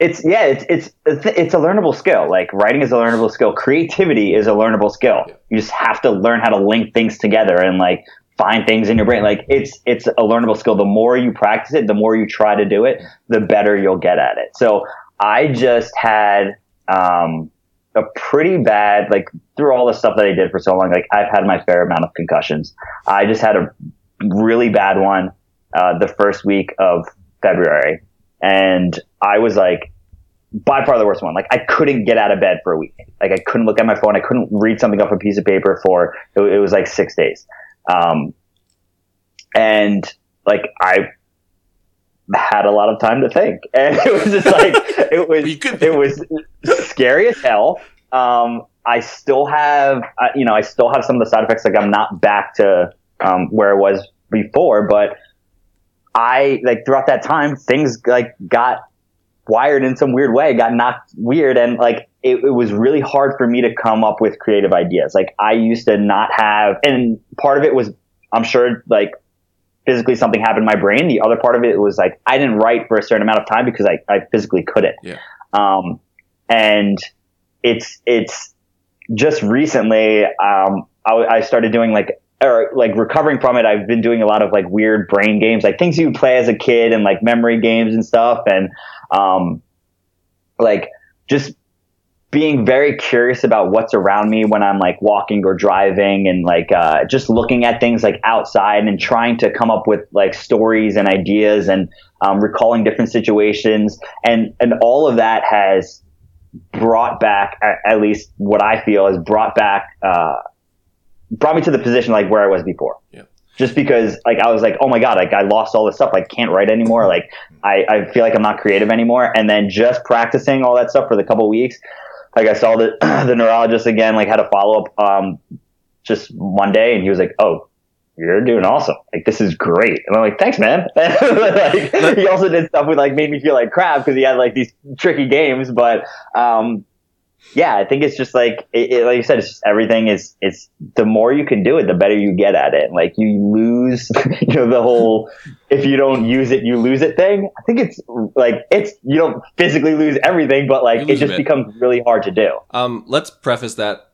it's yeah, it's it's it's a learnable skill. Like writing is a learnable skill. Creativity is a learnable skill. Yeah. You just have to learn how to link things together and like find things in your brain. Like it's it's a learnable skill. The more you practice it, the more you try to do it, the better you'll get at it. So I just had um, a pretty bad like through all the stuff that I did for so long. Like I've had my fair amount of concussions. I just had a really bad one uh, the first week of February, and I was like by far the worst one. Like I couldn't get out of bed for a week. Like I couldn't look at my phone. I couldn't read something off a piece of paper for it, it was like six days. Um, and like I had a lot of time to think, and it was just like it was it was scary as hell. Um, I still have uh, you know I still have some of the side effects. Like I'm not back to um, where I was before, but I like throughout that time things like got wired in some weird way, got knocked weird, and like it, it was really hard for me to come up with creative ideas. Like I used to not have, and part of it was I'm sure like physically something happened in my brain. The other part of it was like I didn't write for a certain amount of time because I, I physically couldn't. Yeah. Um, and it's it's just recently um, I, I started doing like or like recovering from it. I've been doing a lot of like weird brain games, like things you play as a kid and like memory games and stuff, and um, like just being very curious about what's around me when I'm like walking or driving and like uh, just looking at things like outside and trying to come up with like stories and ideas and um, recalling different situations and and all of that has brought back at, least what I feel has brought back uh, brought me to the position like where I was before. Yeah. Just because like I was like, oh my god, like I lost all this stuff, like can't write anymore. Like I, I feel like I'm not creative anymore. And then just practicing all that stuff for the couple weeks, like I saw the the neurologist again, like had a follow up um just one day, and he was like, oh. You're doing awesome. Like this is great, and I'm like, thanks, man. like, he also did stuff with like made me feel like crap because he had like these tricky games. But um, yeah, I think it's just like it, it, like you said, it's just everything is it's the more you can do it, the better you get at it. Like you lose, you know, the whole if you don't use it, you lose it thing. I think it's like it's you don't physically lose everything, but like it just becomes really hard to do. Um, let's preface that.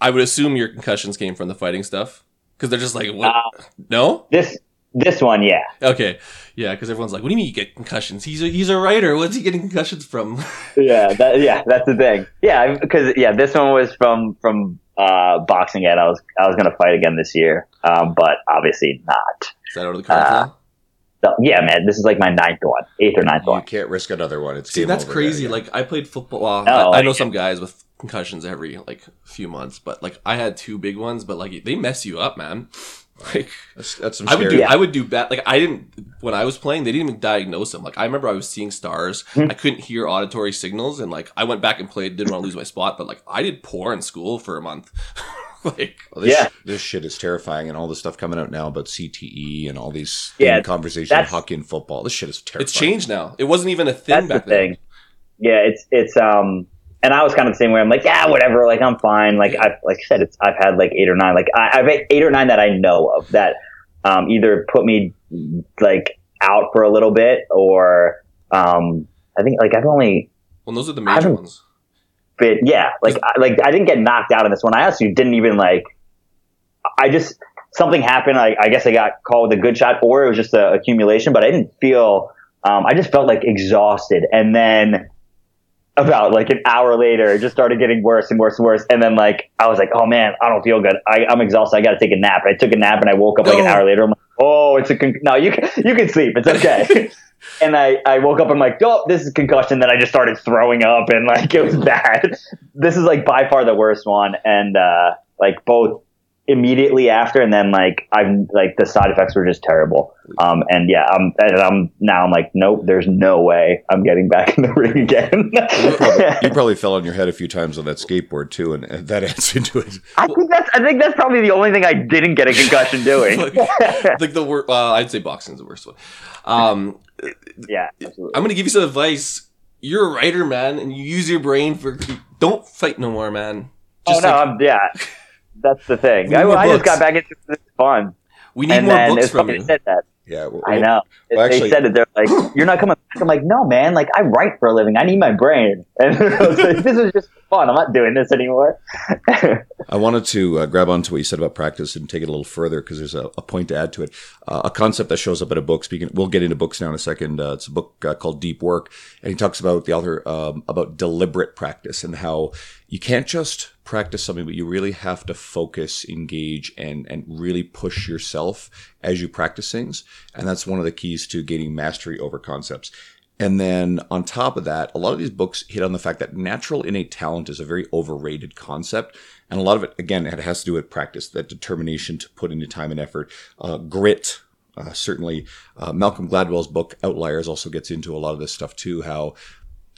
I would assume your concussions came from the fighting stuff because they're just like, what? Uh, no, This this one, yeah, okay, yeah, because everyone's like, what do you mean you get concussions? He's a he's a writer. What's he getting concussions from? yeah, that, yeah, that's the thing. Yeah, because yeah, this one was from from uh, boxing. And I was I was gonna fight again this year, um, but obviously not. Is that out of the cards Uh? So, yeah, man, this is like my ninth one, eighth or ninth You one. You can't risk another one. It's See, game that's over. crazy. Yeah, yeah. Like I played football. Well, No, I, I know like- some guys with concussions every like few months, but like I had two big ones, but like they mess you up, man. Like that's, that's some I would scary. do I would do bad. Like I didn't when I was playing, they didn't even diagnose them. Like I remember I was seeing stars. Hmm. I couldn't hear auditory signals, and like I went back and played. Didn't want to lose my spot, but like I did poor in school for a month. like Well, this, Yeah. this shit is terrifying, and all the stuff coming out now about CTE and all these Yeah, conversations, that's- hockey and football. This shit is terrifying. it's changed now. It wasn't even a thing That's the back then. thing. Yeah, it's it's um, and I was kind of the same way. I'm like, yeah, whatever. Like I'm fine. Like I like I said, it's I've had like eight or nine. Like I, I've had eight or nine that I know of that um, either put me like out for a little bit or um, I think like I've only Well, those are the I major ones. Been yeah like I, like I didn't get knocked out in this one. I actually didn't even like. I just something happened. I, I guess I got called with a good shot, or it was just an accumulation. But I didn't feel. Um, I just felt like exhausted, and then about like an hour later, it just started getting worse and worse and worse. And then like I was like, oh man, I don't feel good. I, I'm exhausted. I got to take a nap. And I took a nap, and I woke up like an hour later. I'm like, oh, it's a con- no. You can you can sleep. It's okay. and I, I woke up. I'm like, oh, this is concussion. Then I just started throwing up, and like it was bad. this is like by far the worst one, and uh, like both immediately after, and then like I'm like the side effects were just terrible. Um, and yeah, I'm and I'm now I'm like, nope, there's no way I'm getting back in the ring again. You probably, you probably fell on your head a few times on that skateboard too, and, and that adds into it. I think that's I think that's probably the only thing I didn't get a concussion doing. like, like the worst. Uh, I'd say boxing's the worst one. Um, yeah, absolutely. I'm gonna give you some advice. You're a writer, man, and you use your brain for. Don't fight no more, man. oh Just no, like, I'm, yeah, that's the thing. We I, I just got back into it. It's fun. we need and more then books it's from you. you said that. Yeah, well, I know. well, they said it. They're like, "You're not coming back." I'm like, "No, man. Like, I write for a living. I need my brain." And I was like, this is just fun. I'm not doing this anymore. I wanted to uh, grab onto what you said about practice and take it a little further because there's a, a point to add to it. Uh, a concept that shows up in a book. Speaking, we'll get into books now in a second. Uh, it's a book uh, called Deep Work, and he talks about the author um, about deliberate practice and how you can't just practice something, but you really have to focus, engage, and and really push yourself as you practice things. And that's one of the keys to gaining mastery over concepts. And then on top of that, a lot of these books hit on the fact that natural innate talent is a very overrated concept. And a lot of it, again, it has to do with practice, that determination to put into time and effort, uh, grit. Uh, certainly, uh, Malcolm Gladwell's book Outliers also gets into a lot of this stuff too. How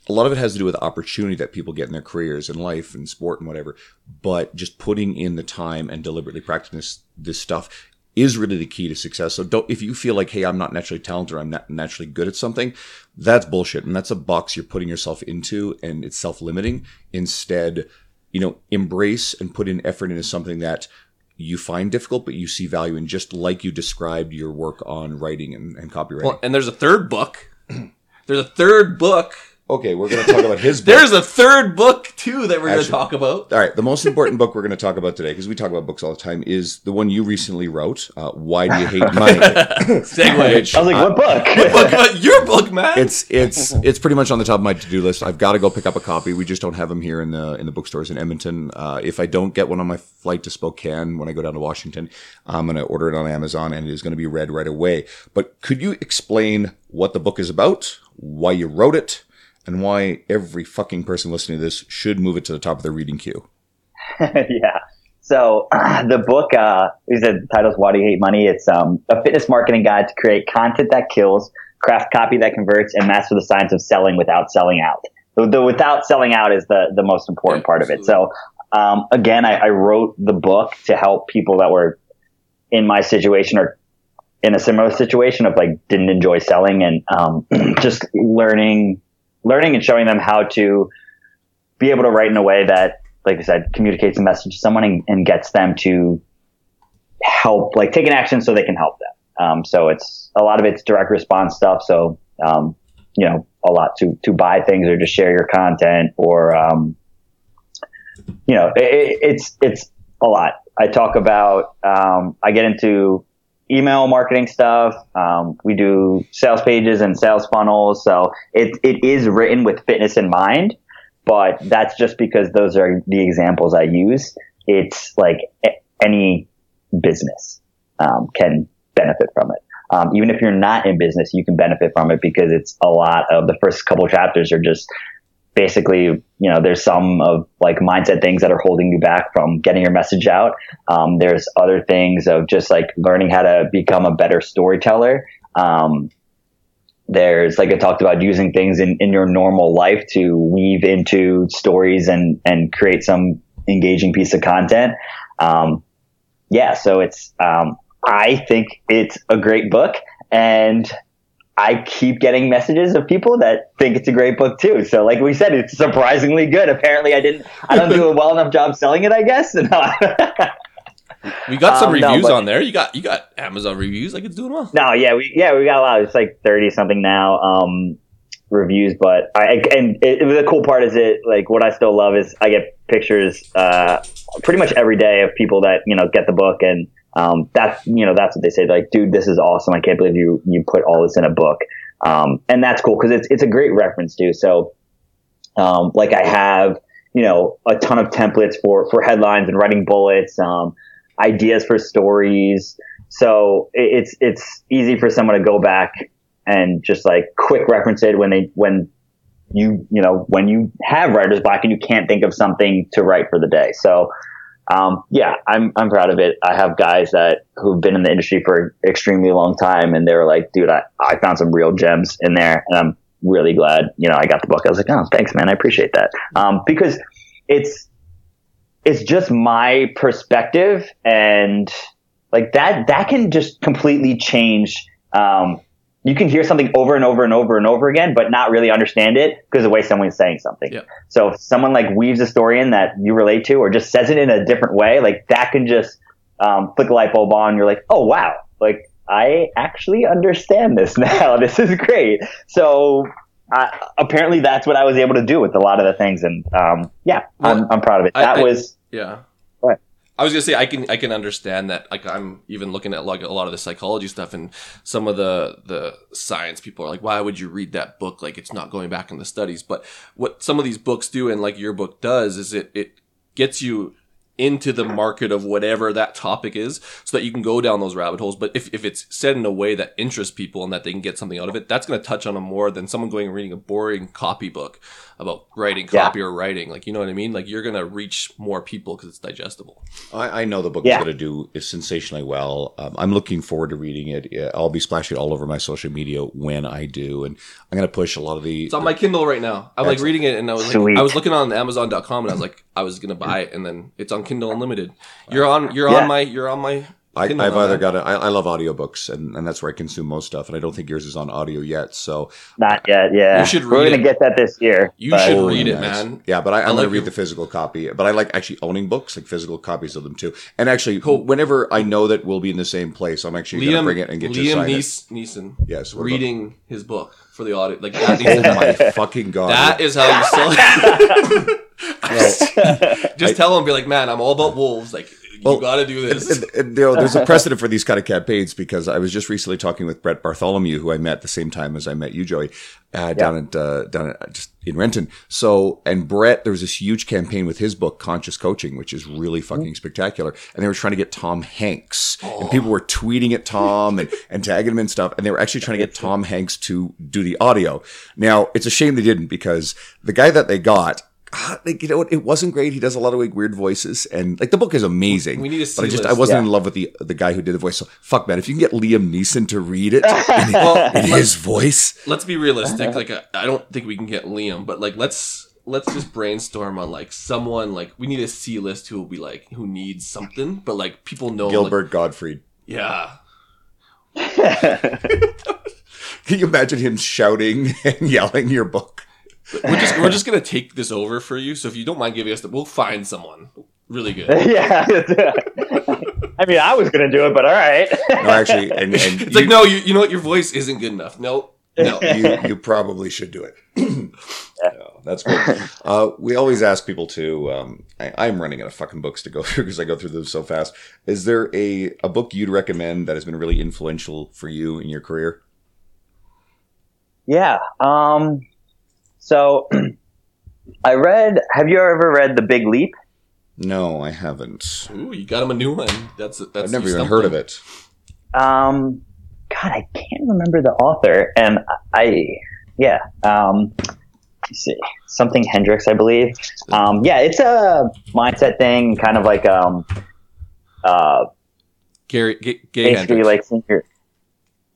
a lot of it has to do with opportunity that people get in their careers and life and sport and whatever. But just putting in the time and deliberately practicing this, this stuff is really the key to success. So don't, if you feel like, hey, I'm not naturally talented or I'm not naturally good at something, that's bullshit. And that's a box you're putting yourself into and it's self limiting. Instead, you know, embrace and put in effort into something that you find difficult, but you see value in, just like you described your work on writing and, and copywriting. Well, and there's a third book. There's a third book. Okay, we're going to talk about his book. There's a third book too that we're going to talk about. All right, the most important book we're going to talk about today, because we talk about books all the time, is the one you recently wrote. Uh, Why do you hate money? Segue. Which, I was like, uh, "What book?" book, your book, man. it's it's it's pretty much on the top of my to do list. I've got to go pick up a copy. We just don't have them here in the in the bookstores in Edmonton. Uh, if I don't get one on my flight to Spokane when I go down to Washington, I'm going to order it on Amazon, and it is going to be read right away. But could you explain what the book is about, why you wrote it, and why every fucking person listening to this should move it to the top of their reading queue? yeah. So the book, uh, you said the title's "Why Do You Hate Money?" It's um, a fitness marketing guide to create content that kills, craft copy that converts, and master the science of selling without selling out. The, the without selling out is the the most important part of it. So um, again, I, I wrote the book to help people that were in my situation or in a similar situation of like didn't enjoy selling and um, just learning learning and showing them how to be able to write in a way that like I said, communicates a message to someone and, and gets them to help, like take an action so they can help them. Um, so it's a lot of it's direct response stuff. So, um, you know, a lot to, to buy things or to share your content or, um, you know, it, it's, it's a lot. I talk about, um, I get into email marketing stuff. Um, we do sales pages and sales funnels. So it, it is written with fitness in mind but that's just because those are the examples I use. It's like any business um, can benefit from it. Um, even if you're not in business, you can benefit from it because it's a lot of the first couple chapters are just basically, you know, there's some of like mindset things that are holding you back from getting your message out. Um, there's other things of just like learning how to become a better storyteller. Um, there's like I talked about using things in, in your normal life to weave into stories and, and create some engaging piece of content. Um, yeah, so it's, um, I think it's a great book and I keep getting messages of people that think it's a great book too. So like we said, it's surprisingly good. Apparently I didn't, I don't do a well enough job selling it, I guess. we got some um, no, reviews but- on there. You got you got Amazon reviews. Like it's doing well. No, yeah, we yeah we got a lot. It's like thirty something now um, reviews, but I and it, it, the cool part is it like what I still love is I get pictures uh, pretty much every day of people that you know get the book and um, that's you know that's what they say like dude this is awesome. I can't believe you you put all this in a book. Um, and that's cool because it's it's a great reference too. So um, like I have you know a ton of templates for for headlines and writing bullets um, ideas for stories. So it- it's it's easy for someone to go back and just like quick reference it when they when you you know when you have writer's block and you can't think of something to write for the day. So um, yeah, I'm I'm proud of it. I have guys that who've been in the industry for extremely long time, and they were like, "Dude, I, I found some real gems in there," and I'm really glad. You know, I got the book. I was like, "Oh, thanks, man. I appreciate that." Um, because it's it's just my perspective, and like that that can just completely change. Um, you can hear something over and over and over and over again, but not really understand it because of the way someone's saying something. Yeah. So if someone like weaves a story in that you relate to, or just says it in a different way, like that can just um, flick a light bulb on. You're like, oh wow, like I actually understand this now. This is great. So uh, apparently that's what I was able to do with a lot of the things. And um, yeah, I'm, I'm proud of it. I- That I- was Yeah. I was gonna say I can I can understand that. Like I'm even looking at like a lot of the psychology stuff and some of the the science people are like, why would you read that book? Like it's not going back in the studies. But what some of these books do, and like your book does, is it it gets you into the market of whatever that topic is so that you can go down those rabbit holes but if, if it's said in a way that interests people and that they can get something out of it that's going to touch on them more than someone going and reading a boring copy book about writing Yeah. copy or writing like you know what i mean like you're going to reach more people because it's digestible I, I know the book Yeah. is going to do is sensationally well. Um, I'm looking forward to reading it. I'll be splashing it all over my social media when I do, and I'm going to push a lot of the. it's on my kindle right now i'm like reading it and i was like Sweet. i was looking on amazon.com and i was like i was going to buy it and then it's on kindle unlimited you're on you're Yeah. on my you're on my I, Kindle I've either man. got. A, I, I love audiobooks, and, and that's where I consume most stuff. And I don't think yours is on audio yet. So not yet. Yeah, You should we're read gonna it. get that this year. You but- should Oh, read it, nice. man. Yeah, but I, I'm I going like to read your- the physical copy. But I like actually owning books, like physical copies of them too. And actually, Cool. whenever I know that we'll be in the same place, I'm actually going to bring it and get you to Liam sign it. Nees- Neeson Yes, what about- reading his book for the audit like that Oh my fucking god! That is how you sell it. Just I- tell them, be like, man, I'm all about wolves. Like, you got to do this. And, and, you know, there's a precedent for these kind of campaigns because I was just recently talking with Brett Bartholomew, who I met the same time as I met you, Joey, uh, down at uh, down at, just in Renton. So, and Brett, there was this huge campaign with his book, Conscious Coaching, which is really fucking spectacular. And they were trying to get Tom Hanks, and people were tweeting at Tom and, and tagging him and stuff. And they were actually trying to get Tom Hanks to do the audio. Now, it's a shame they didn't because the guy that they got. Like, you know what? It wasn't great. He does a lot of like, weird voices, and like the book is amazing. We need a but I just I C-list. wasn't Yeah. in love with the the guy who did the voice. So fuck, man. If you can get Liam Neeson to read it in, Well, in his voice, let's be realistic. Like, I, I don't think we can get Liam, but like, let's let's just brainstorm on like someone like we need a C list who will be like who needs something, but like people know. like- Gilbert Gottfried. yeah. Can you imagine him shouting and yelling your book? We're just we're just gonna take this over for you. So if you don't mind giving us the, we'll find someone really good. yeah. I mean, I was gonna do it, but all right. No, actually, and, and It's you, like no, you you know what, your voice isn't good enough. No, no. you you probably should do it. No, that's good. Uh, we always ask people to. Um, I, I'm running out of fucking books to go through because I go through them so fast. Is there a a book you'd recommend that has been really influential for you in your career? Yeah. Um. So, I read. Have you ever read The Big Leap? No, I haven't. Ooh, you got him a new one. That's that's. I've never even heard of it. Um. God, I can't remember the author, and I. Yeah. Um. let's see, something Hendricks, I believe. Um. Yeah, it's a mindset thing, kind of like um. Uh. Gary, G- Gay basically Hendricks. like senior.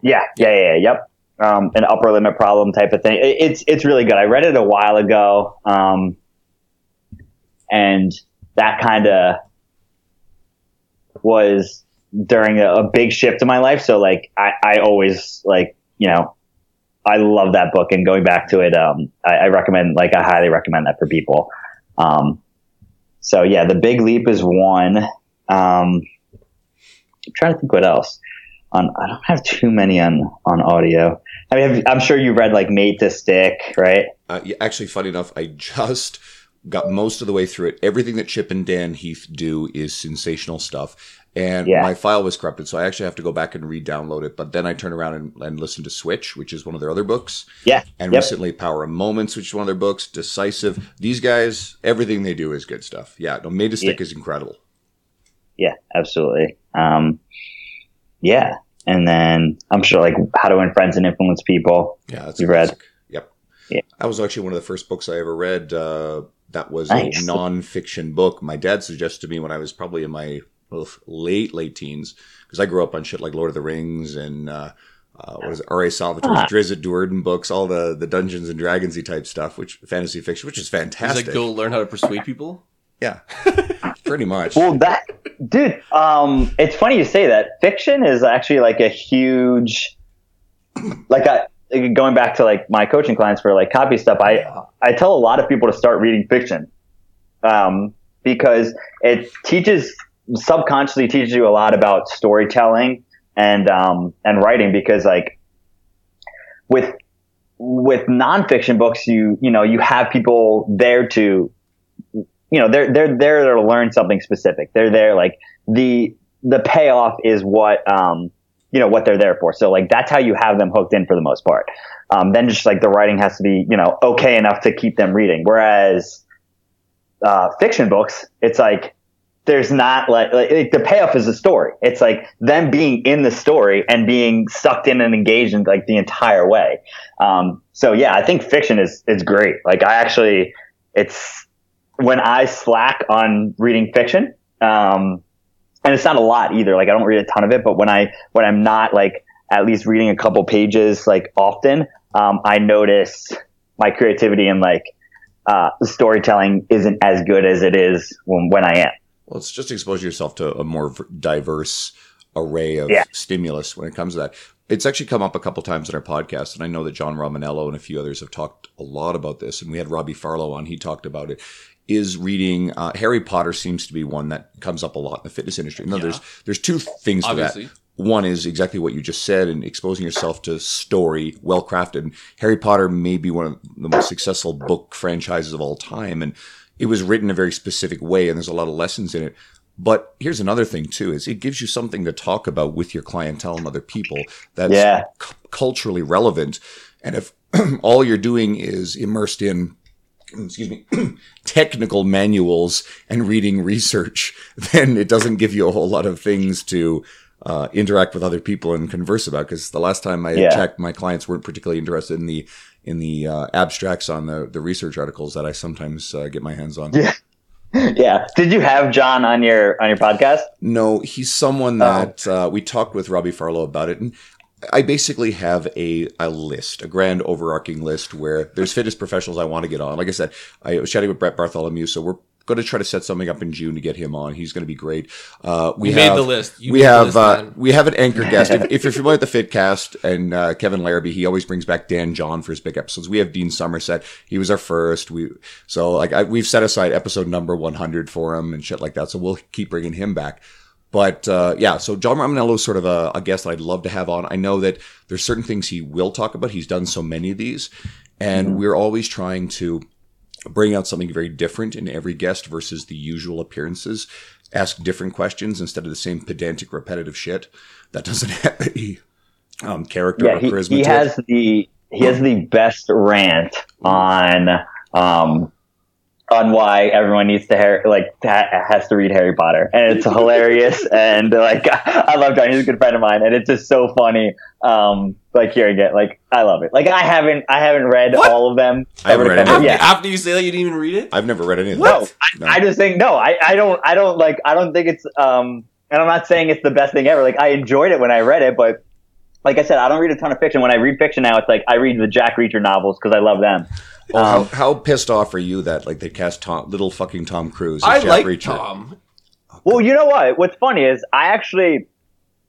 Yeah, yeah, yeah, yeah, yep. Um, an upper limit problem type of thing. It, it's it's really good. I read it a while ago, um, and that kind of was during a, a big shift in my life. So like, I, I always like you know, I love that book, and going back to it, um, I, I recommend like I highly recommend that for people. Um, so yeah, the Big Leap is one. Um, I'm trying to think what else. On I don't have too many on on audio. I mean, I'm sure you read like Made to Stick, right? Uh, yeah, actually, funny enough, I just got most of the way through it. Everything that Chip and Dan Heath do is sensational stuff. And Yeah. my file was corrupted, so I actually have to go back and re-download it. But then I turn around and, and listen to Switch, which is one of their other books. Yeah. And Yep. recently, Power of Moments, which is one of their books. Decisive. These guys, everything they do is good stuff. Yeah, no, Made to Stick is incredible. Yeah, absolutely. Um, yeah, and then I'm sure like How to Win Friends and Influence People. Yeah, that's You a read? Yep. Yeah. That was actually one of the first books I ever read. Uh, that was Nice. a non-fiction book. My dad suggested to me when I was probably in my well, late late teens because I grew up on shit like Lord of the Rings and uh, uh, what is it, R.A. Salvatore's Ah. Drizzt Do'Urden books, all the the Dungeons and Dragonsy type stuff, which fantasy fiction, which is He's fantastic. like, go learn how to persuade people. yeah, pretty much. Well, that dude, um, it's funny you say that. Fiction is actually like a huge, like I going back to like my coaching clients for like copy stuff. I I tell a lot of people to start reading fiction, um, because it teaches subconsciously teaches you a lot about storytelling and um, and writing because like with with nonfiction books, you you know you have people there to you know they're they're there to learn something specific. They're there like the the payoff is what um, you know what they're there for. So like that's how you have them hooked in for the most part. Um, then just like the writing has to be you know okay enough to keep them reading. Whereas uh, fiction books, it's like there's not like, like, the payoff is the story. It's like them being in the story and being sucked in and engaged in like the entire way. Um, so yeah, I think fiction is is great. Like I actually, it's when I slack on reading fiction. Um, and it's not a lot either. Like I don't read a ton of it, but when I when I'm not like at least reading a couple pages like often, um, I notice my creativity and like uh, storytelling isn't as good as it is when, when I am. Well, it's just expose yourself to a more diverse array of Yeah. stimulus when it comes to that. It's actually come up a couple times in our podcast, and I know that John Romaniello and a few others have talked a lot about this. And we had Robbie Farlow on; he talked about it. Is reading uh, Harry Potter seems to be one that comes up a lot in the fitness industry. No, there's there's two things to that. One is exactly what you just said, and exposing yourself to story, well crafted. Harry Potter may be one of the most successful book franchises of all time, and it was written in a very specific way, and there's a lot of lessons in it. But here's another thing too: is it gives you something to talk about with your clientele and other people that's Yeah. cu- culturally relevant. And if all you're doing is immersed in excuse me, technical manuals and reading research, then it doesn't give you a whole lot of things to uh, interact with other people and converse about. Because the last time I Yeah. checked, my clients weren't particularly interested in the in the uh, abstracts on the the research articles that I sometimes uh, get my hands on. Yeah. yeah. Did you have John on your on your podcast? No, he's someone that uh, we talked with Robbie Farlow about it, and I basically have a a list, a grand overarching list where there's fitness professionals I want to get on. Like I said, I was chatting with Brett Bartholomew, so we're going to try to set something up in June to get him on. He's going to be great. Uh, we You made the list. You we have list, uh, we have an anchor guest. if, if you're familiar with the Fitcast and uh, Kevin Larrabee, he always brings back Dan John for his big episodes. We have Dean Somerset. He was our first. We so like I, we've set aside episode number 100 for him and shit like that. So we'll keep bringing him back. But uh, yeah, so John Romaniello is sort of a, a guest that I'd love to have on. I know that there's certain things he will talk about. He's done so many of these, and we're always trying to bring out something very different in every guest versus the usual appearances. Ask different questions instead of the same pedantic, repetitive shit that doesn't have any um, character Yeah, or he, charisma he has it. the he has the best rant on um on why everyone needs to Harry, like ha- has to read Harry Potter, and it's hilarious. and like I love John; he's a good friend of mine, and it's just so funny. Um, like hearing it, like I love it. Like I haven't I haven't read What? all of them. I haven't read come- any. After, Yeah, after you say that, you didn't even read it. I've never read any of no, that. I, I just think no. I, I don't I don't like I don't think it's um and I'm not saying it's the best thing ever. Like I enjoyed it when I read it, but like I said, I don't read a ton of fiction. When I read fiction now, it's like I read the Jack Reacher novels because I love them. Well, Um, how, how pissed off are you that like they cast Tom, little fucking Tom Cruise? as I Jack like Reacher? Tom. Well, you know what? What's funny is I actually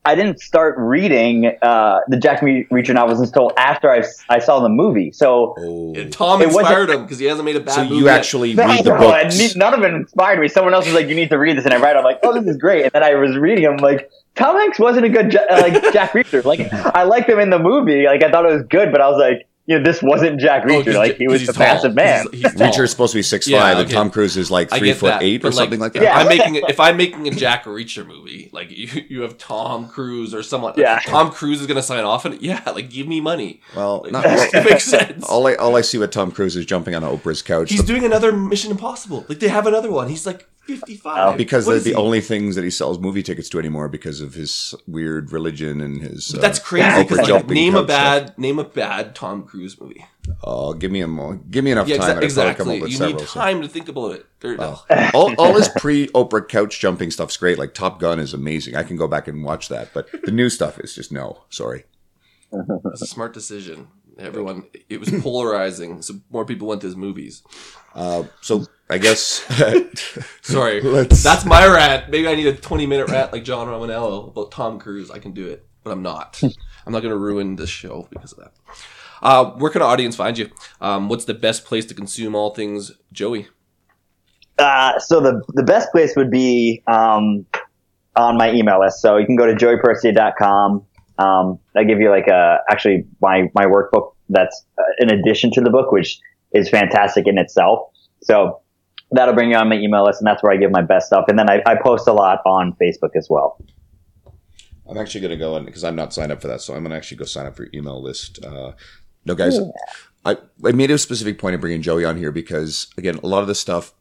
I didn't start reading uh, the Jack Reacher novels until after I, I saw the movie. So Oh. And Tom It wasn't- inspired him because he hasn't made a bad So movie. you yet. actually No, read the no, I books? need- none of it inspired me. Someone else was like, "You need to read this," and I read. it. I'm like, "Oh, this is great." And then I was reading. I'm like, Tom Hanks wasn't a good uh, like Jack Reacher. Like I liked him in the movie. Like I thought it was good, but I was like, you know, this wasn't Jack Oh, like he was he's the tall. massive man. He's, he's. Reacher is supposed to be six Yeah, five, and. Tom Cruise is like three foot that, eight or but, something like that. Yeah. I'm making if I'm making a Jack Reacher movie, like you, you have Tom Cruise or someone. Yeah. Tom Cruise is gonna sign off and. Yeah, like give me money. Well, Like, not, it makes sense. all I all I see with Tom Cruise is jumping on Oprah's couch. He's The- doing another Mission Impossible. Like they have another one. He's like 55 because What they're the he? only things that he sells movie tickets to anymore because of his weird religion and his. But that's uh, crazy Oprah because like, name a couch stuff. bad name a bad Tom Cruise movie. Oh, give me a mo- give me enough Yeah, time. exa- and I'd come exactly. You several, need so- time to think about it. There- Well, all, all his pre Oprah couch jumping stuff's great. Like Top Gun is amazing. I can go back and watch that. But the new stuff is just no. Sorry. It's a smart decision. Everyone, it was polarizing, so more people went to his movies. Uh, so I guess Sorry, Let's- that's my rant. Maybe I need a twenty-minute rant like John Romaniello about Tom Cruise. I can do it, but I'm not. I'm not going to ruin this show because of that. Uh, where can our audience find you? Um, what's the best place to consume all things Joey? Uh, so the the best place would be um, on my email list. So you can go to joeypercia.com. Um, I give you like a, actually my, my workbook that's uh, in addition to the book, which is fantastic in itself. So that'll bring you on my email list and that's where I give my best stuff. And then I, I post a lot on Facebook as well. I'm actually going to go in because I'm not signed up for that. So I'm going to actually go sign up for your email list. Uh, no, guys, yeah. I, I made a specific point of bringing Joey on here because, again, a lot of this stuff,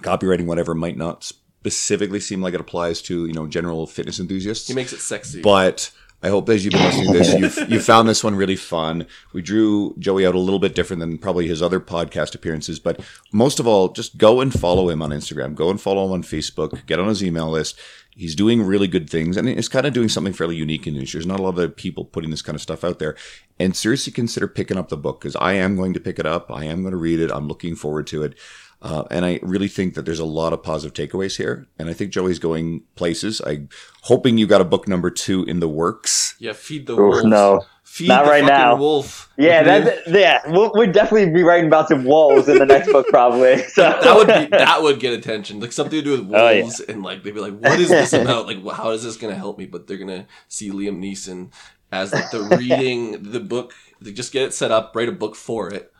copywriting, whatever, might not specifically seem like it applies to, you know, general fitness enthusiasts. He makes it sexy. But I hope as you've been listening to this, you've, you found this one really fun. We drew Joey out a little bit different than probably his other podcast appearances, but most of all, just go and follow him on Instagram. Go and follow him on Facebook. Get on his email list. He's doing really good things and he's kind of doing something fairly unique in the industry. There's not a lot of people putting this kind of stuff out there. And seriously consider picking up the book because I am going to pick it up. I am going to read it. I'm looking forward to it. Uh, and I really think that there's a lot of positive takeaways here. And I think Joey's going places. I'm hoping you got a book number two in the works. Yeah, feed the wolves. No, feed not right now. Wolf. Yeah, that's, yeah. We'll, we'll definitely be writing about some wolves in the next book, probably. So that would be that would get attention, like something to do with wolves, oh, yeah. and like they'd be like, "What is this about? Like, how is this going to help me?" But they're gonna see Liam Neeson as like the reading the book. They just get it set up, write a book for it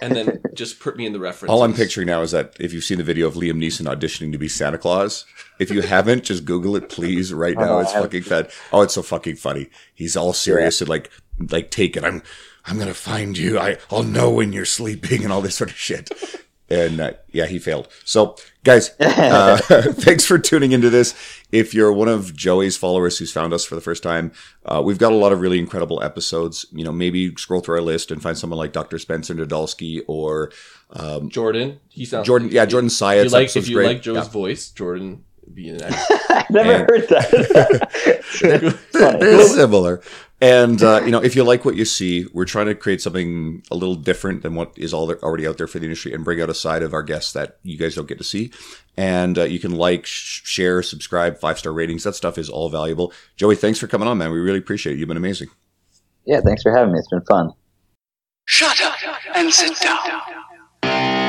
and then just put me in the reference. All I'm picturing now is that if you've seen the video of Liam Neeson auditioning to be Santa Claus, if you haven't, just Google it, please, right now. It's fucking fed. Oh, it's so fucking funny. He's all serious yeah. and like, like, take it. I'm, I'm gonna find you. I, I'll know when you're sleeping and all this sort of shit and uh, yeah, he failed. So, guys, uh, thanks for tuning into this. If you're one of Joey's followers who's found us for the first time, uh, we've got a lot of really incredible episodes. You know, maybe scroll through our list and find someone like Dr. Spencer Nadolsky or um, Jordan. He sounds Jordan. Yeah, Jordan Syatt. If you like, if you like Joe's yeah. voice, Jordan be an I've never and, heard that. they're, they're similar. And uh, you know, if you like what you see, we're trying to create something a little different than what is all already out there for the industry, and bring out a side of our guests that you guys don't get to see. And uh, you can like, sh- share, subscribe, five star ratings. That stuff is all valuable. Joey, thanks for coming on, man. We really appreciate it. You've been amazing. Yeah, thanks for having me. It's been fun. Shut up and sit down.